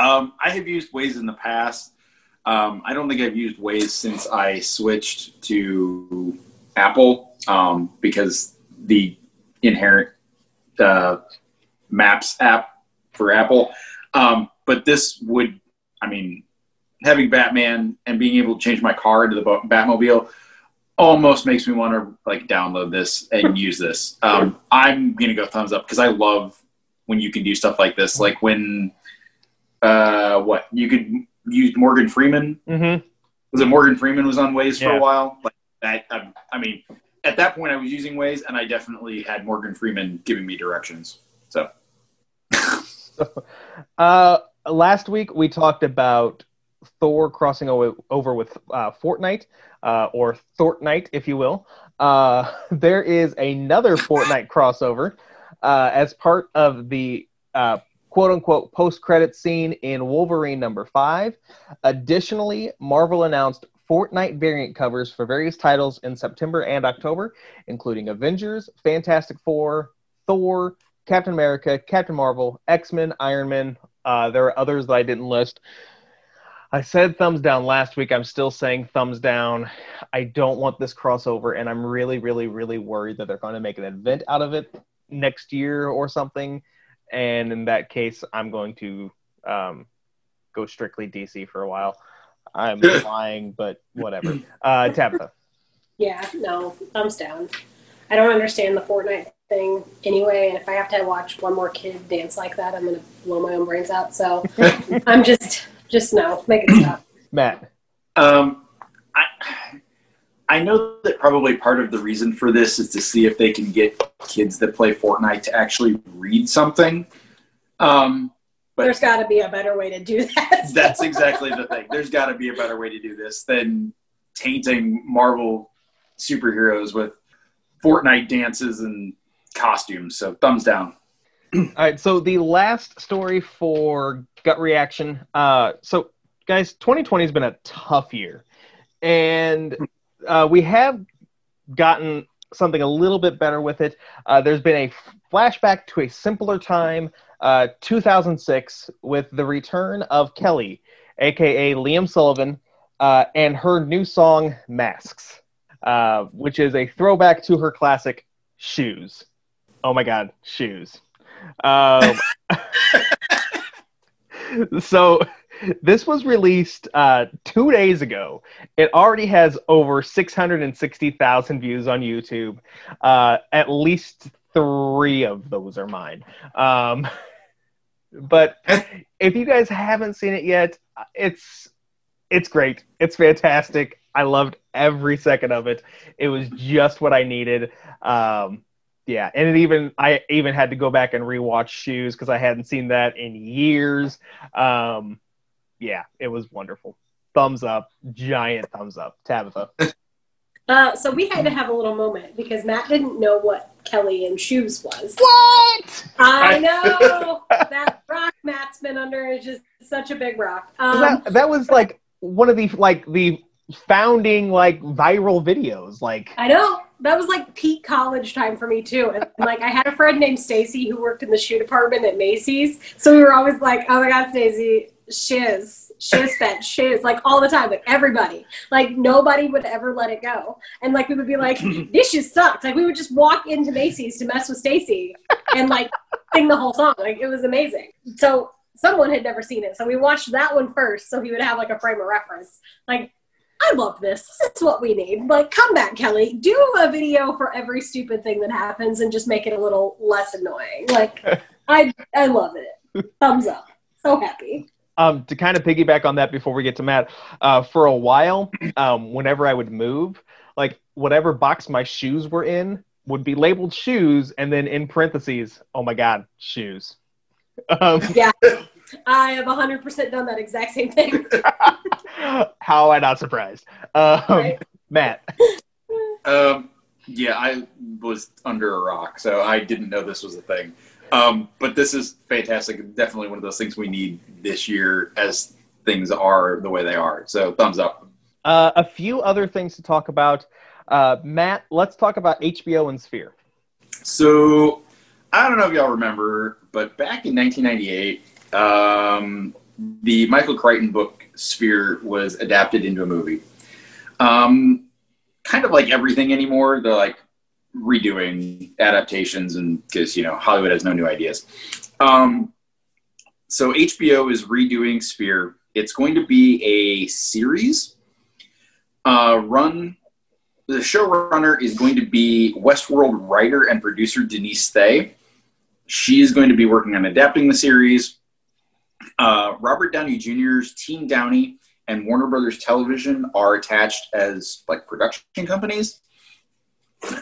Um, I have used Waze in the past. Um, I don't think I've used Waze since I switched to Apple um, because the inherent uh, Maps app for Apple. Um, but this would, I mean, having Batman and being able to change my car to the Batmobile almost makes me want to like download this and (laughs) use this. Um, I'm gonna go thumbs up because I love when you can do stuff like this. Like when uh, what you could use Morgan Freeman. Mm-hmm. Was it Morgan Freeman was on Waze for Yeah. a while? Like that. I, I mean, at that point, I was using Waze, and I definitely had Morgan Freeman giving me directions. So (laughs) (laughs) Uh, last week we talked about Thor crossing over with uh, Fortnite, uh, or Fortnite, if you will. Uh, (laughs) there is another Fortnite crossover uh, as part of the uh, quote unquote post credit scene in Wolverine number five. Additionally, Marvel announced Fortnite variant covers for various titles in September and October, including Avengers, Fantastic Four, Thor, Captain America, Captain Marvel, X Men, Iron Man. Uh, there are others that I didn't list. I said thumbs down last week. I'm still saying thumbs down. I don't want this crossover, and I'm really, really, really worried that they're going to make an event out of it next year or something. And in that case, I'm going to um, go strictly DC for a while. I'm (laughs) lying, but whatever. Uh, Tabitha. Yeah, no, thumbs down. I don't understand the Fortnite thing anyway, and if I have to watch one more kid dance like that, I'm gonna blow my own brains out. So (laughs) I'm just, just no, make it stop. (clears throat) Matt. Um, I, I know that probably part of the reason for this is to see if they can get kids that play Fortnite to actually read something. Um, but There's got to be a better way to do that. (laughs) that's exactly the thing. There's got to be a better way to do this than tainting Marvel superheroes with Fortnite dances and costumes. So thumbs down. All right, so the last story for gut reaction. Uh, so, guys, 2020 has been a tough year, and uh, we have gotten something a little bit better with it. Uh, there's been a flashback to a simpler time, uh, 2006, with the return of Kelly, aka Liam Sullivan, uh, and her new song "Masks," uh, which is a throwback to her classic "Shoes." Oh my God, shoes. Um, (laughs) (laughs) so this was released uh, two days ago. It already has over 660,000 views on YouTube. Uh, at least three of those are mine. Um, but if you guys haven't seen it yet, it's it's great. It's fantastic. I loved every second of it. It was just what I needed. Um, yeah, and it even I even had to go back and rewatch Shoes because I hadn't seen that in years. Um, yeah, it was wonderful. Thumbs up, giant thumbs up, Tabitha. (laughs) Uh, so we had to have a little moment because Matt didn't know what Kelly and Shoes was. What? I know (laughs) that rock Matt's been under is just such a big rock. Um, that, that was like one of the like the founding like viral videos. Like I know that was like peak college time for me too. And like I had a friend named Stacy who worked in the shoe department at Macy's, so we were always like, "Oh my God, Stacy, shiz, shiz that shiz," like all the time, like everybody, like nobody would ever let it go. And like we would be like, (laughs) "This just sucks." Like we would just walk into Macy's to mess with Stacy and like sing the whole song. Like it was amazing. So someone had never seen it, so we watched that one first, so he would have like a frame of reference. Like I love this. This is what we need. Like, come back, Kelly. Do a video for every stupid thing that happens and just make it a little less annoying. Like, (laughs) I I love it. Thumbs up. So happy. um, to kind of piggyback on that before we get to Matt, uh, for a while, um, whenever I would move, like whatever box my shoes were in would be labeled shoes, and then in parentheses, oh my god, shoes. (laughs) Um, Yeah. I have 100% done that exact same thing. (laughs) how am I not surprised? Um, Right. Matt, (laughs) Um, yeah, I was under a rock, so I didn't know this was a thing. Um, but this is fantastic. Definitely one of those things we need this year as things are the way they are. So thumbs up. uh, a few other things to talk about. Uh, Matt, let's talk about HBO and Sphere. So I don't know if y'all remember, but back in 1998, um, the Michael Crichton book Sphere was adapted into a movie. Um, kind of like everything anymore, they're like redoing adaptations, and because you know Hollywood has no new ideas. Um, so HBO is redoing Sphere. It's going to be a series uh, run the showrunner is going to be Westworld writer and producer Denise Thé. She is going to be working on adapting the series. Uh, Robert Downey Jr.'s Team Downey and Warner Brothers Television are attached as like production companies.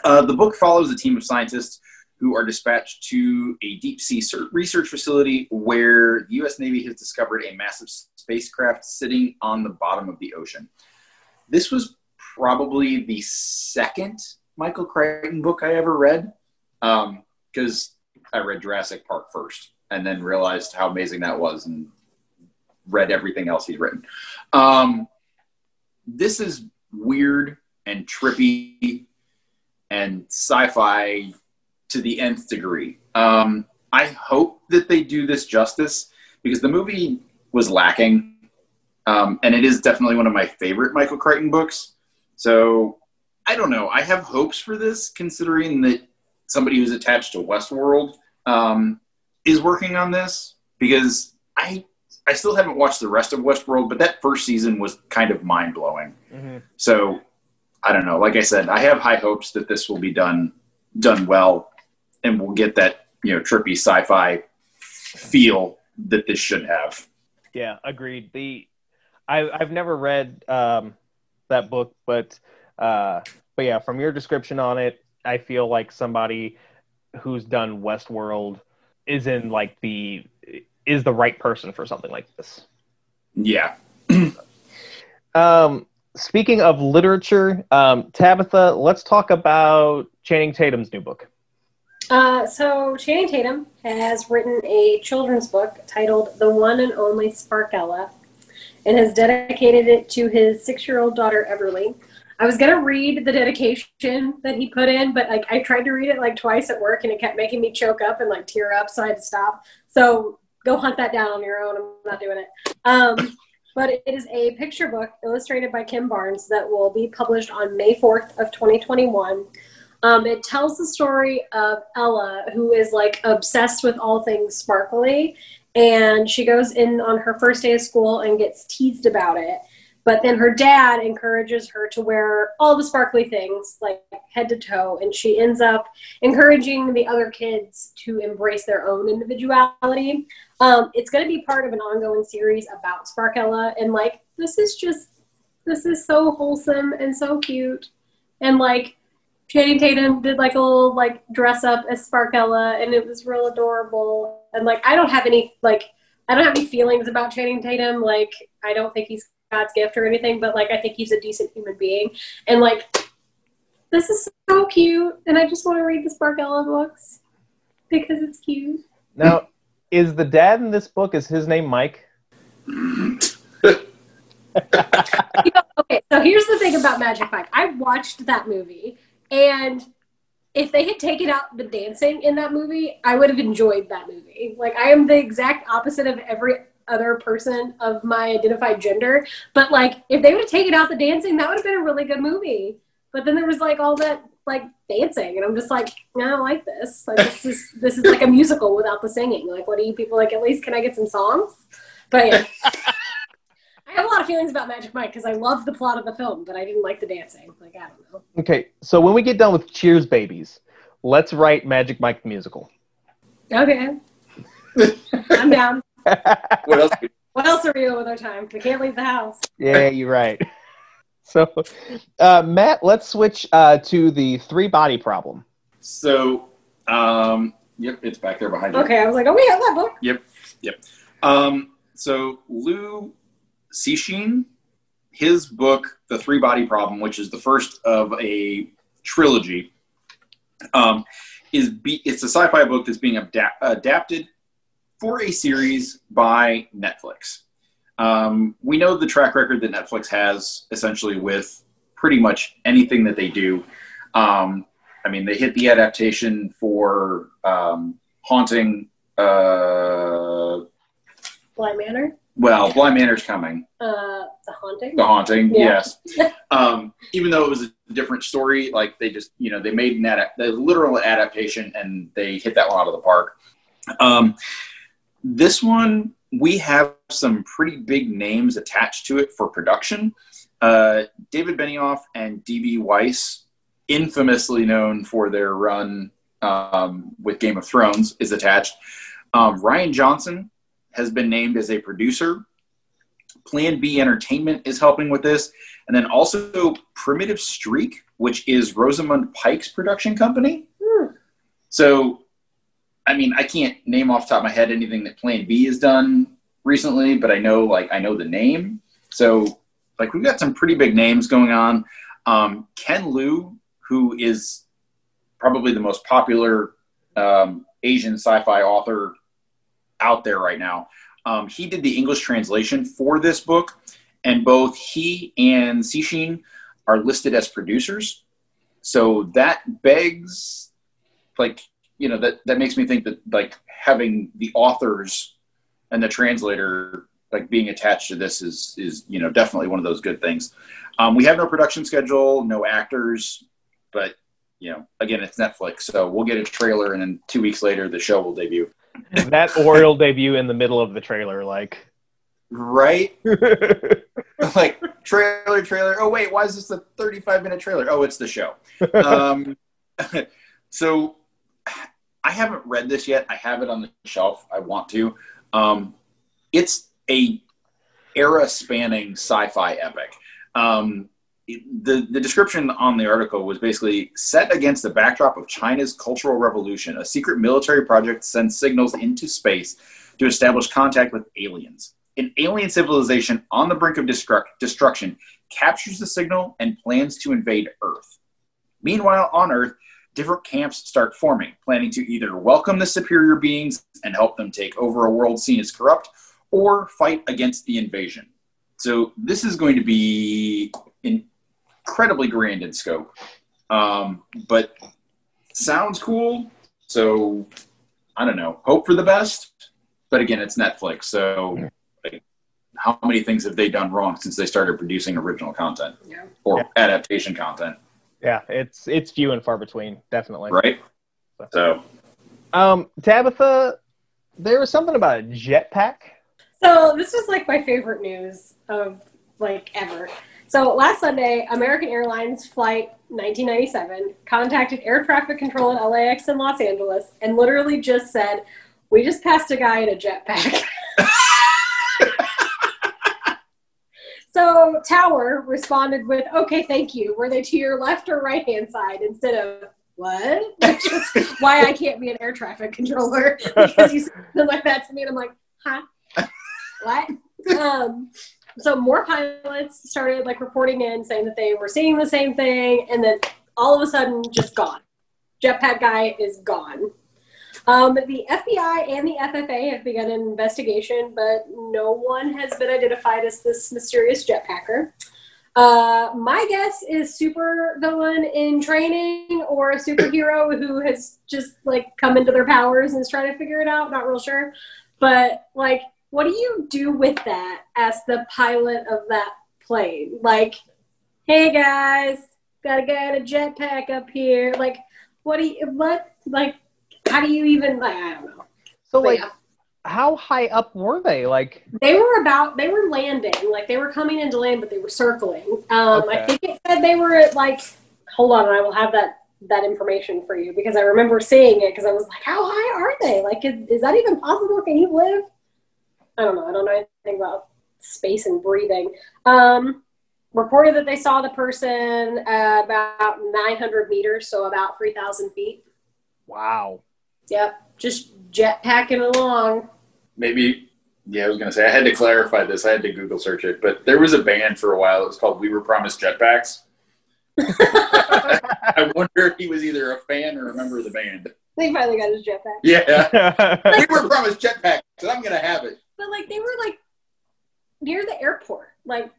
Uh, the book follows a team of scientists who are dispatched to a deep sea research facility where the U.S. Navy has discovered a massive spacecraft sitting on the bottom of the ocean. This was probably the second Michael Crichton book I ever read because I read Jurassic Park first and then realized how amazing that was and read everything else he's written. Um, this is weird and trippy and sci-fi to the nth degree. Um, I hope that they do this justice because the movie was lacking, um, and it is definitely one of my favorite Michael Crichton books. So I don't know. I have hopes for this, considering that somebody who's attached to Westworld um, is working on this. Because I I still haven't watched the rest of Westworld, but that first season was kind of mind blowing. So I don't know. Like I said, I have high hopes that this will be done done well, and we'll get that you know trippy sci-fi feel that this should have. Yeah, agreed. The I, I've never read um, that book, but Uh, but yeah, from your description on it, I feel like somebody who's done Westworld is in like the is the right person for something like this. Yeah. Um, speaking of literature, um, Tabitha, let's talk about Channing Tatum's new book. Uh, so Channing Tatum has written a children's book titled "The One and Only Sparkella," and has dedicated it to his six-year-old daughter Everly. I was gonna read the dedication that he put in, but like I tried to read it like twice at work, and it kept making me choke up and like tear up, so I had to stop. So go hunt that down on your own. I'm not doing it. Um, but it is a picture book illustrated by Kim Barnes that will be published on May 4th of 2021. Um, it tells the story of Ella, who is like obsessed with all things sparkly, and she goes in on her first day of school and gets teased about it. But then her dad encourages her to wear all the sparkly things, like head to toe, and she ends up encouraging the other kids to embrace their own individuality. Um, it's going to be part of an ongoing series about Sparkella, and like this is just this is so wholesome and so cute, and like Channing Tatum did like a little like dress up as Sparkella, and it was real adorable. And like I don't have any like I don't have any feelings about Channing Tatum. Like I don't think he's God's gift or anything, but like I think he's a decent human being. And like this is so cute, and I just want to read the Sparkella books because it's cute. Now, is the dad in this book is his name Mike? (laughs) You know, okay, so here's the thing about Magic Mike. I watched that movie, and if they had taken out the dancing in that movie, I would have enjoyed that movie. Like I am the exact opposite of every other person of my identified gender. But like if they would have taken out the dancing, that would have been a really good movie. But then there was like all that like dancing and I'm just like, no, I don't like this. Like this is this is like a musical without the singing. Like what do you people like at least can I get some songs? But yeah. (laughs) I have a lot of feelings about Magic Mike because I love the plot of the film, but I didn't like the dancing. Like I don't know. Okay, so when we get done with Cheers Babies, let's write Magic Mike the musical. Okay. (laughs) I'm down. What else? What else are we doing with our time? We can't leave the house. Yeah, you're right. (laughs) So, uh, Matt, let's switch uh, to the three body problem. So, um, yep, it's back there behind you. Okay, I was like, oh, we have that book. Yep, yep. Um, so Liu Cixin, his book, The Three Body Problem, which is the first of a trilogy, um, is be- it's a sci-fi book that's being adap- adapted for a series by Netflix. Um, we know the track record that Netflix has essentially with pretty much anything that they do. Um, I mean, they hit the adaptation for um, Haunting. Uh, Bly Manor. well, Bly Manor's coming. Uh, the Haunting. The Haunting, Yeah. yes. (laughs) um, even though it was a different story, like they just, you know, they made an adapt- the literal adaptation and they hit that one out of the park. Um, this one, we have some pretty big names attached to it for production. Uh, David Benioff and D.B. Weiss, infamously known for their run um, with Game of Thrones, is attached. Um, Rian Johnson has been named as a producer. Plan B Entertainment is helping with this. And then also Primitive Streak, which is Rosamund Pike's production company. Hmm. So, I mean, I can't name off the top of my head anything that Plan B has done recently, but I know, like, I know the name. So, like, we've got some pretty big names going on. Um, Ken Liu, who is probably the most popular um, Asian sci-fi author out there right now. Um, he did the English translation for this book, and both he and Cixin are listed as producers. So that begs, like, you know, that that makes me think that like having the authors and the translator like being attached to this is is you know definitely one of those good things. Um, we have no production schedule, no actors, but you know, again, it's Netflix, so we'll get a trailer, and then two weeks later, the show will debut. (laughs) that Oriole debut in the middle of the trailer, like. Right? (laughs) like trailer, trailer. Oh wait, why is this a 35 minute trailer? Oh, it's the show. (laughs) Um, so I haven't read this yet. I have it on the shelf. I want to. Um, it's a era spanning sci-fi epic. Um, the, the description on the article was basically set against the backdrop of China's Cultural Revolution. A secret military project sends signals into space to establish contact with aliens. An alien civilization on the brink of destruct- destruction captures the signal and plans to invade Earth. Meanwhile, on Earth, different camps start forming, planning to either welcome the superior beings and help them take over a world seen as corrupt, or fight against the invasion. So this is going to be incredibly grand in scope, um, but sounds cool. So I don't know. Hope for the best, but again, it's Netflix, so. Like, how many things have they done wrong since they started producing original content Yeah. or Yeah. adaptation content? Yeah, it's it's few and far between, definitely. right? So Um, Tabitha, there was something about a jetpack. So this was like my favorite news of like ever. So last Sunday, American Airlines flight 1997 contacted air traffic control at LAX in Los Angeles and literally just said, "We just passed a guy in a jetpack." (laughs) so Tower responded with, "Okay, thank you. Were they to your left or right hand side?" Instead of what? (laughs) Which is why I can't be an air traffic controller (laughs) because you said like that to me, and I'm like, huh? what? Um, so more pilots started like reporting in saying that they were seeing the same thing, and then all of a sudden, just gone. Jetpack guy is gone. Um, the FBI and the FFA have begun an investigation, but no one has been identified as this mysterious jetpacker. Uh, my guess is super villain in training or a superhero who has just like come into their powers and is trying to figure it out. Not real sure, but like, what do you do with that as the pilot of that plane? Like, hey guys, got a guy in a jetpack up here. Like, what do you what like? How do you even like? I don't know. So, But like, yeah. how high up were they? Like, They were about they were landing, like they were coming into land, but they were circling. Um, I think it said they were at like. Hold on, I will have that that information for you because I remember seeing it because I was like, how high are they? Like, is, is that even possible? Can you live? I don't know. I don't know anything about space and breathing. Um, reported that they saw the person uh, about 900 meters, so about 3,000 feet. wow. Yep, just jetpacking along. maybe yeah, I was gonna say I had to clarify this. I had to Google search it, but there was a band for a while. It was called We Were Promised Jetpacks. (laughs) I wonder if he was either a fan or a member of the band. They finally got his jetpack. Yeah, (laughs) we were promised jetpacks, and I'm gonna have it. But like they were like near the airport, like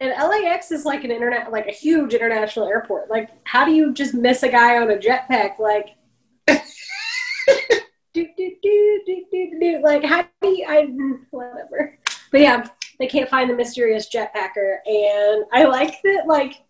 and LAX is like an internet, like a huge international airport. Like, how do you just miss a guy on a jetpack? Like, do do do do do do. Like, how do you? I whatever. But yeah, they can't find the mysterious jetpacker, and I like that. Like,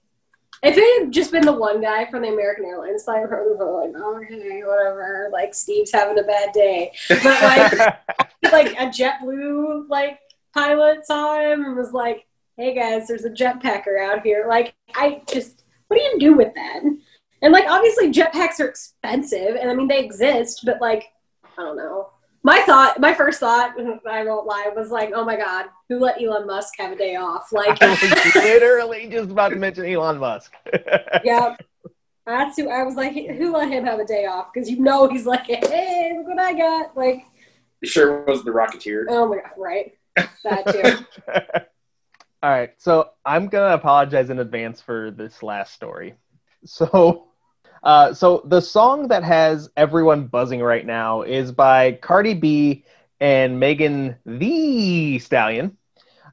if it had just been the one guy from the American Airlines flight, I would have like, okay, whatever. Like, Steve's having a bad day. But like (laughs) like a JetBlue like pilot saw him and was like, "Hey guys, there's a jetpacker out here." Like, I just, what do you do with that? And like, obviously, jetpacks are expensive, and I mean they exist, but like, I don't know. My thought, my first thought, (laughs) I won't lie, was like, "Oh my god, who let Elon Musk have a day off?" (laughs) Like, I was (laughs) literally just about to mention Elon Musk. yeah. That's who I was like, who let him have a day off? Because you know he's like, hey, look what I got. Like, You sure it was the Rocketeer? oh my god, right? That too. All right, so I'm gonna apologize in advance for this last story. So, uh, so the song that has everyone buzzing right now is by Cardi B and Megan Thee Stallion,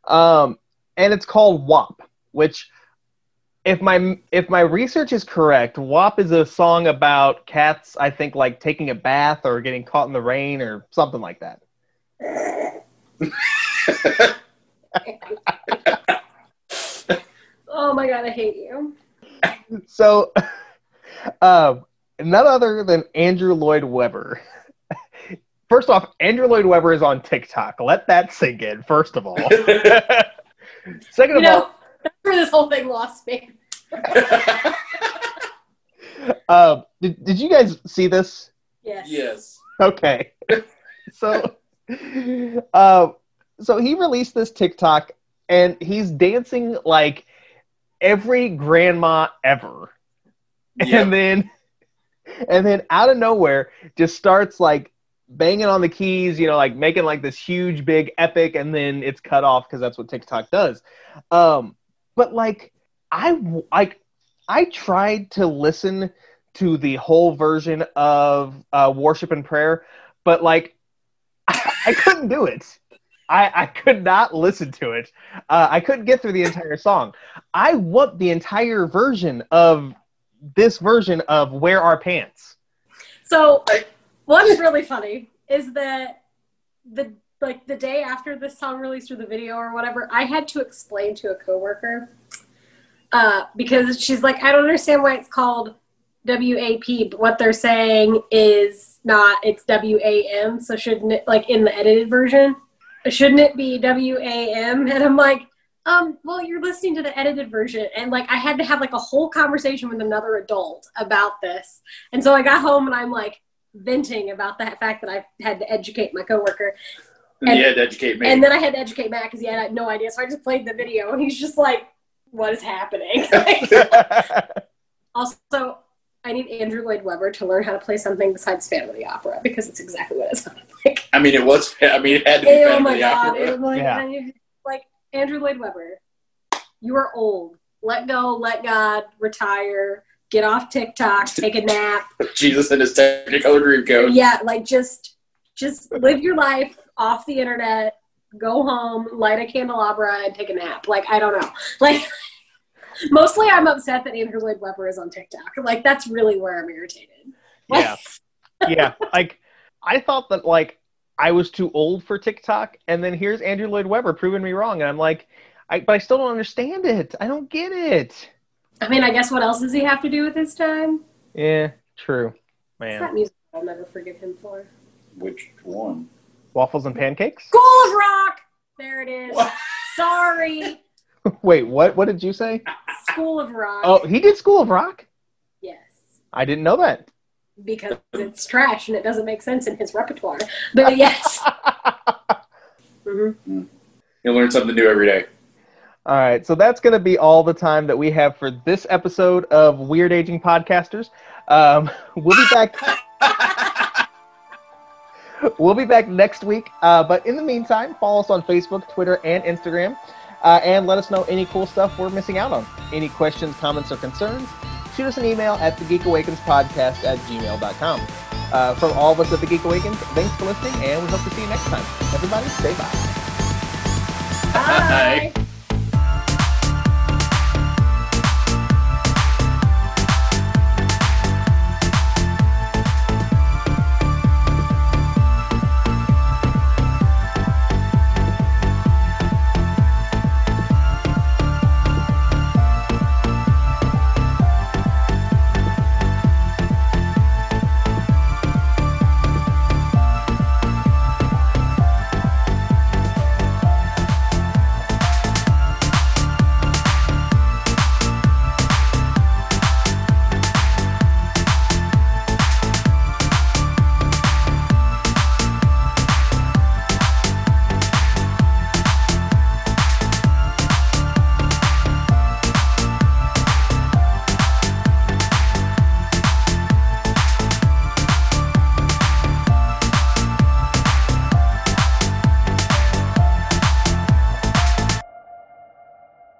um, and it's called WAP. Which, if my if my research is correct, WAP is a song about cats. I think like taking a bath or getting caught in the rain or something like that. (laughs) oh my god, I hate you. So, (laughs) um, none other than Andrew Lloyd Webber. (laughs) First off, Andrew Lloyd Webber is on TikTok. Let that sink in, first of all. (laughs) Second You of know, that's where this whole thing lost me. all, (laughs) um, did, did you guys see this? Yes. yes. Okay. so, uh, so he released this TikTok and he's dancing like every grandma ever. Yep. And then and then out of nowhere just starts like banging on the keys, you know, like making like this huge big epic and then it's cut off because that's what TikTok does. Um but like I like I tried to listen to the whole version of uh, worship and prayer, but like I, (laughs) I couldn't do it. I, I could not listen to it. Uh, I couldn't get through the entire song. I want the entire version of this version of "Where Are Pants." So what's really funny is that the like the day after this song released or the video or whatever, I had to explain to a coworker uh, because she's like, I don't understand why it's called WAP, but what they're saying is not. It's WAM. So shouldn't it like in the edited version? Shouldn't it be WAM? (laughs) And I'm like, um, well, you're listening to the edited version, and like I had to have like a whole conversation with another adult about this, and so I got home and I'm like venting about the fact that I had to educate my coworker, And you had to educate me. and then I had to educate Matt because he had no idea. So I just played the video, and he's just like, "What is happening?" (laughs) (laughs) also, I need Andrew Lloyd Webber to learn how to play something besides Phantom of the Opera because it's exactly what it sounded (laughs) like. I mean, it was. I mean, it had to be. oh my god! Opera. It, like, Yeah. I- like Andrew Lloyd Webber, you are old. Let go. Let God. Retire. Get off TikTok. (laughs) Take a nap. Jesus and his Technicolor Dreamcoat. yeah, like just just live your life off the internet. Go home, light a candelabra, and take a nap. Like I don't know. (laughs) Like mostly, I'm upset that Andrew Lloyd Webber is on TikTok. Like that's really where I'm irritated. yeah, yeah. Like I thought that like I was too old for TikTok, and then here's Andrew Lloyd Webber proving me wrong, and I'm like, I but I still don't understand it. I don't get it. I mean, I guess what else does he have to do with his time? Yeah, true, It's man. that music I'll never forgive him for. Which one? Waffles and pancakes. School of Rock. There it is. What? Sorry, (laughs) Wait, what? What did you say? School of Rock. Oh, he did School of Rock. yes. I didn't know that. Because it's trash and it doesn't make sense in his repertoire. But yes. (laughs) hmm You learn something new every day. All right, so that's going to be all the time that we have for this episode of Weird Aging Podcasters. Um, (laughs) we'll be back. (laughs) we'll be back next week. Uh, but in the meantime, follow us on Facebook, Twitter, and Instagram, uh, and let us know any cool stuff we're missing out on. Any questions, comments, or concerns? Shoot us an email at the Geek Awakens Podcast at gmail.com. Uh, from all of us at the Geek Awakens, thanks for listening, and we hope to see you next time. Everybody, stay bye. Bye.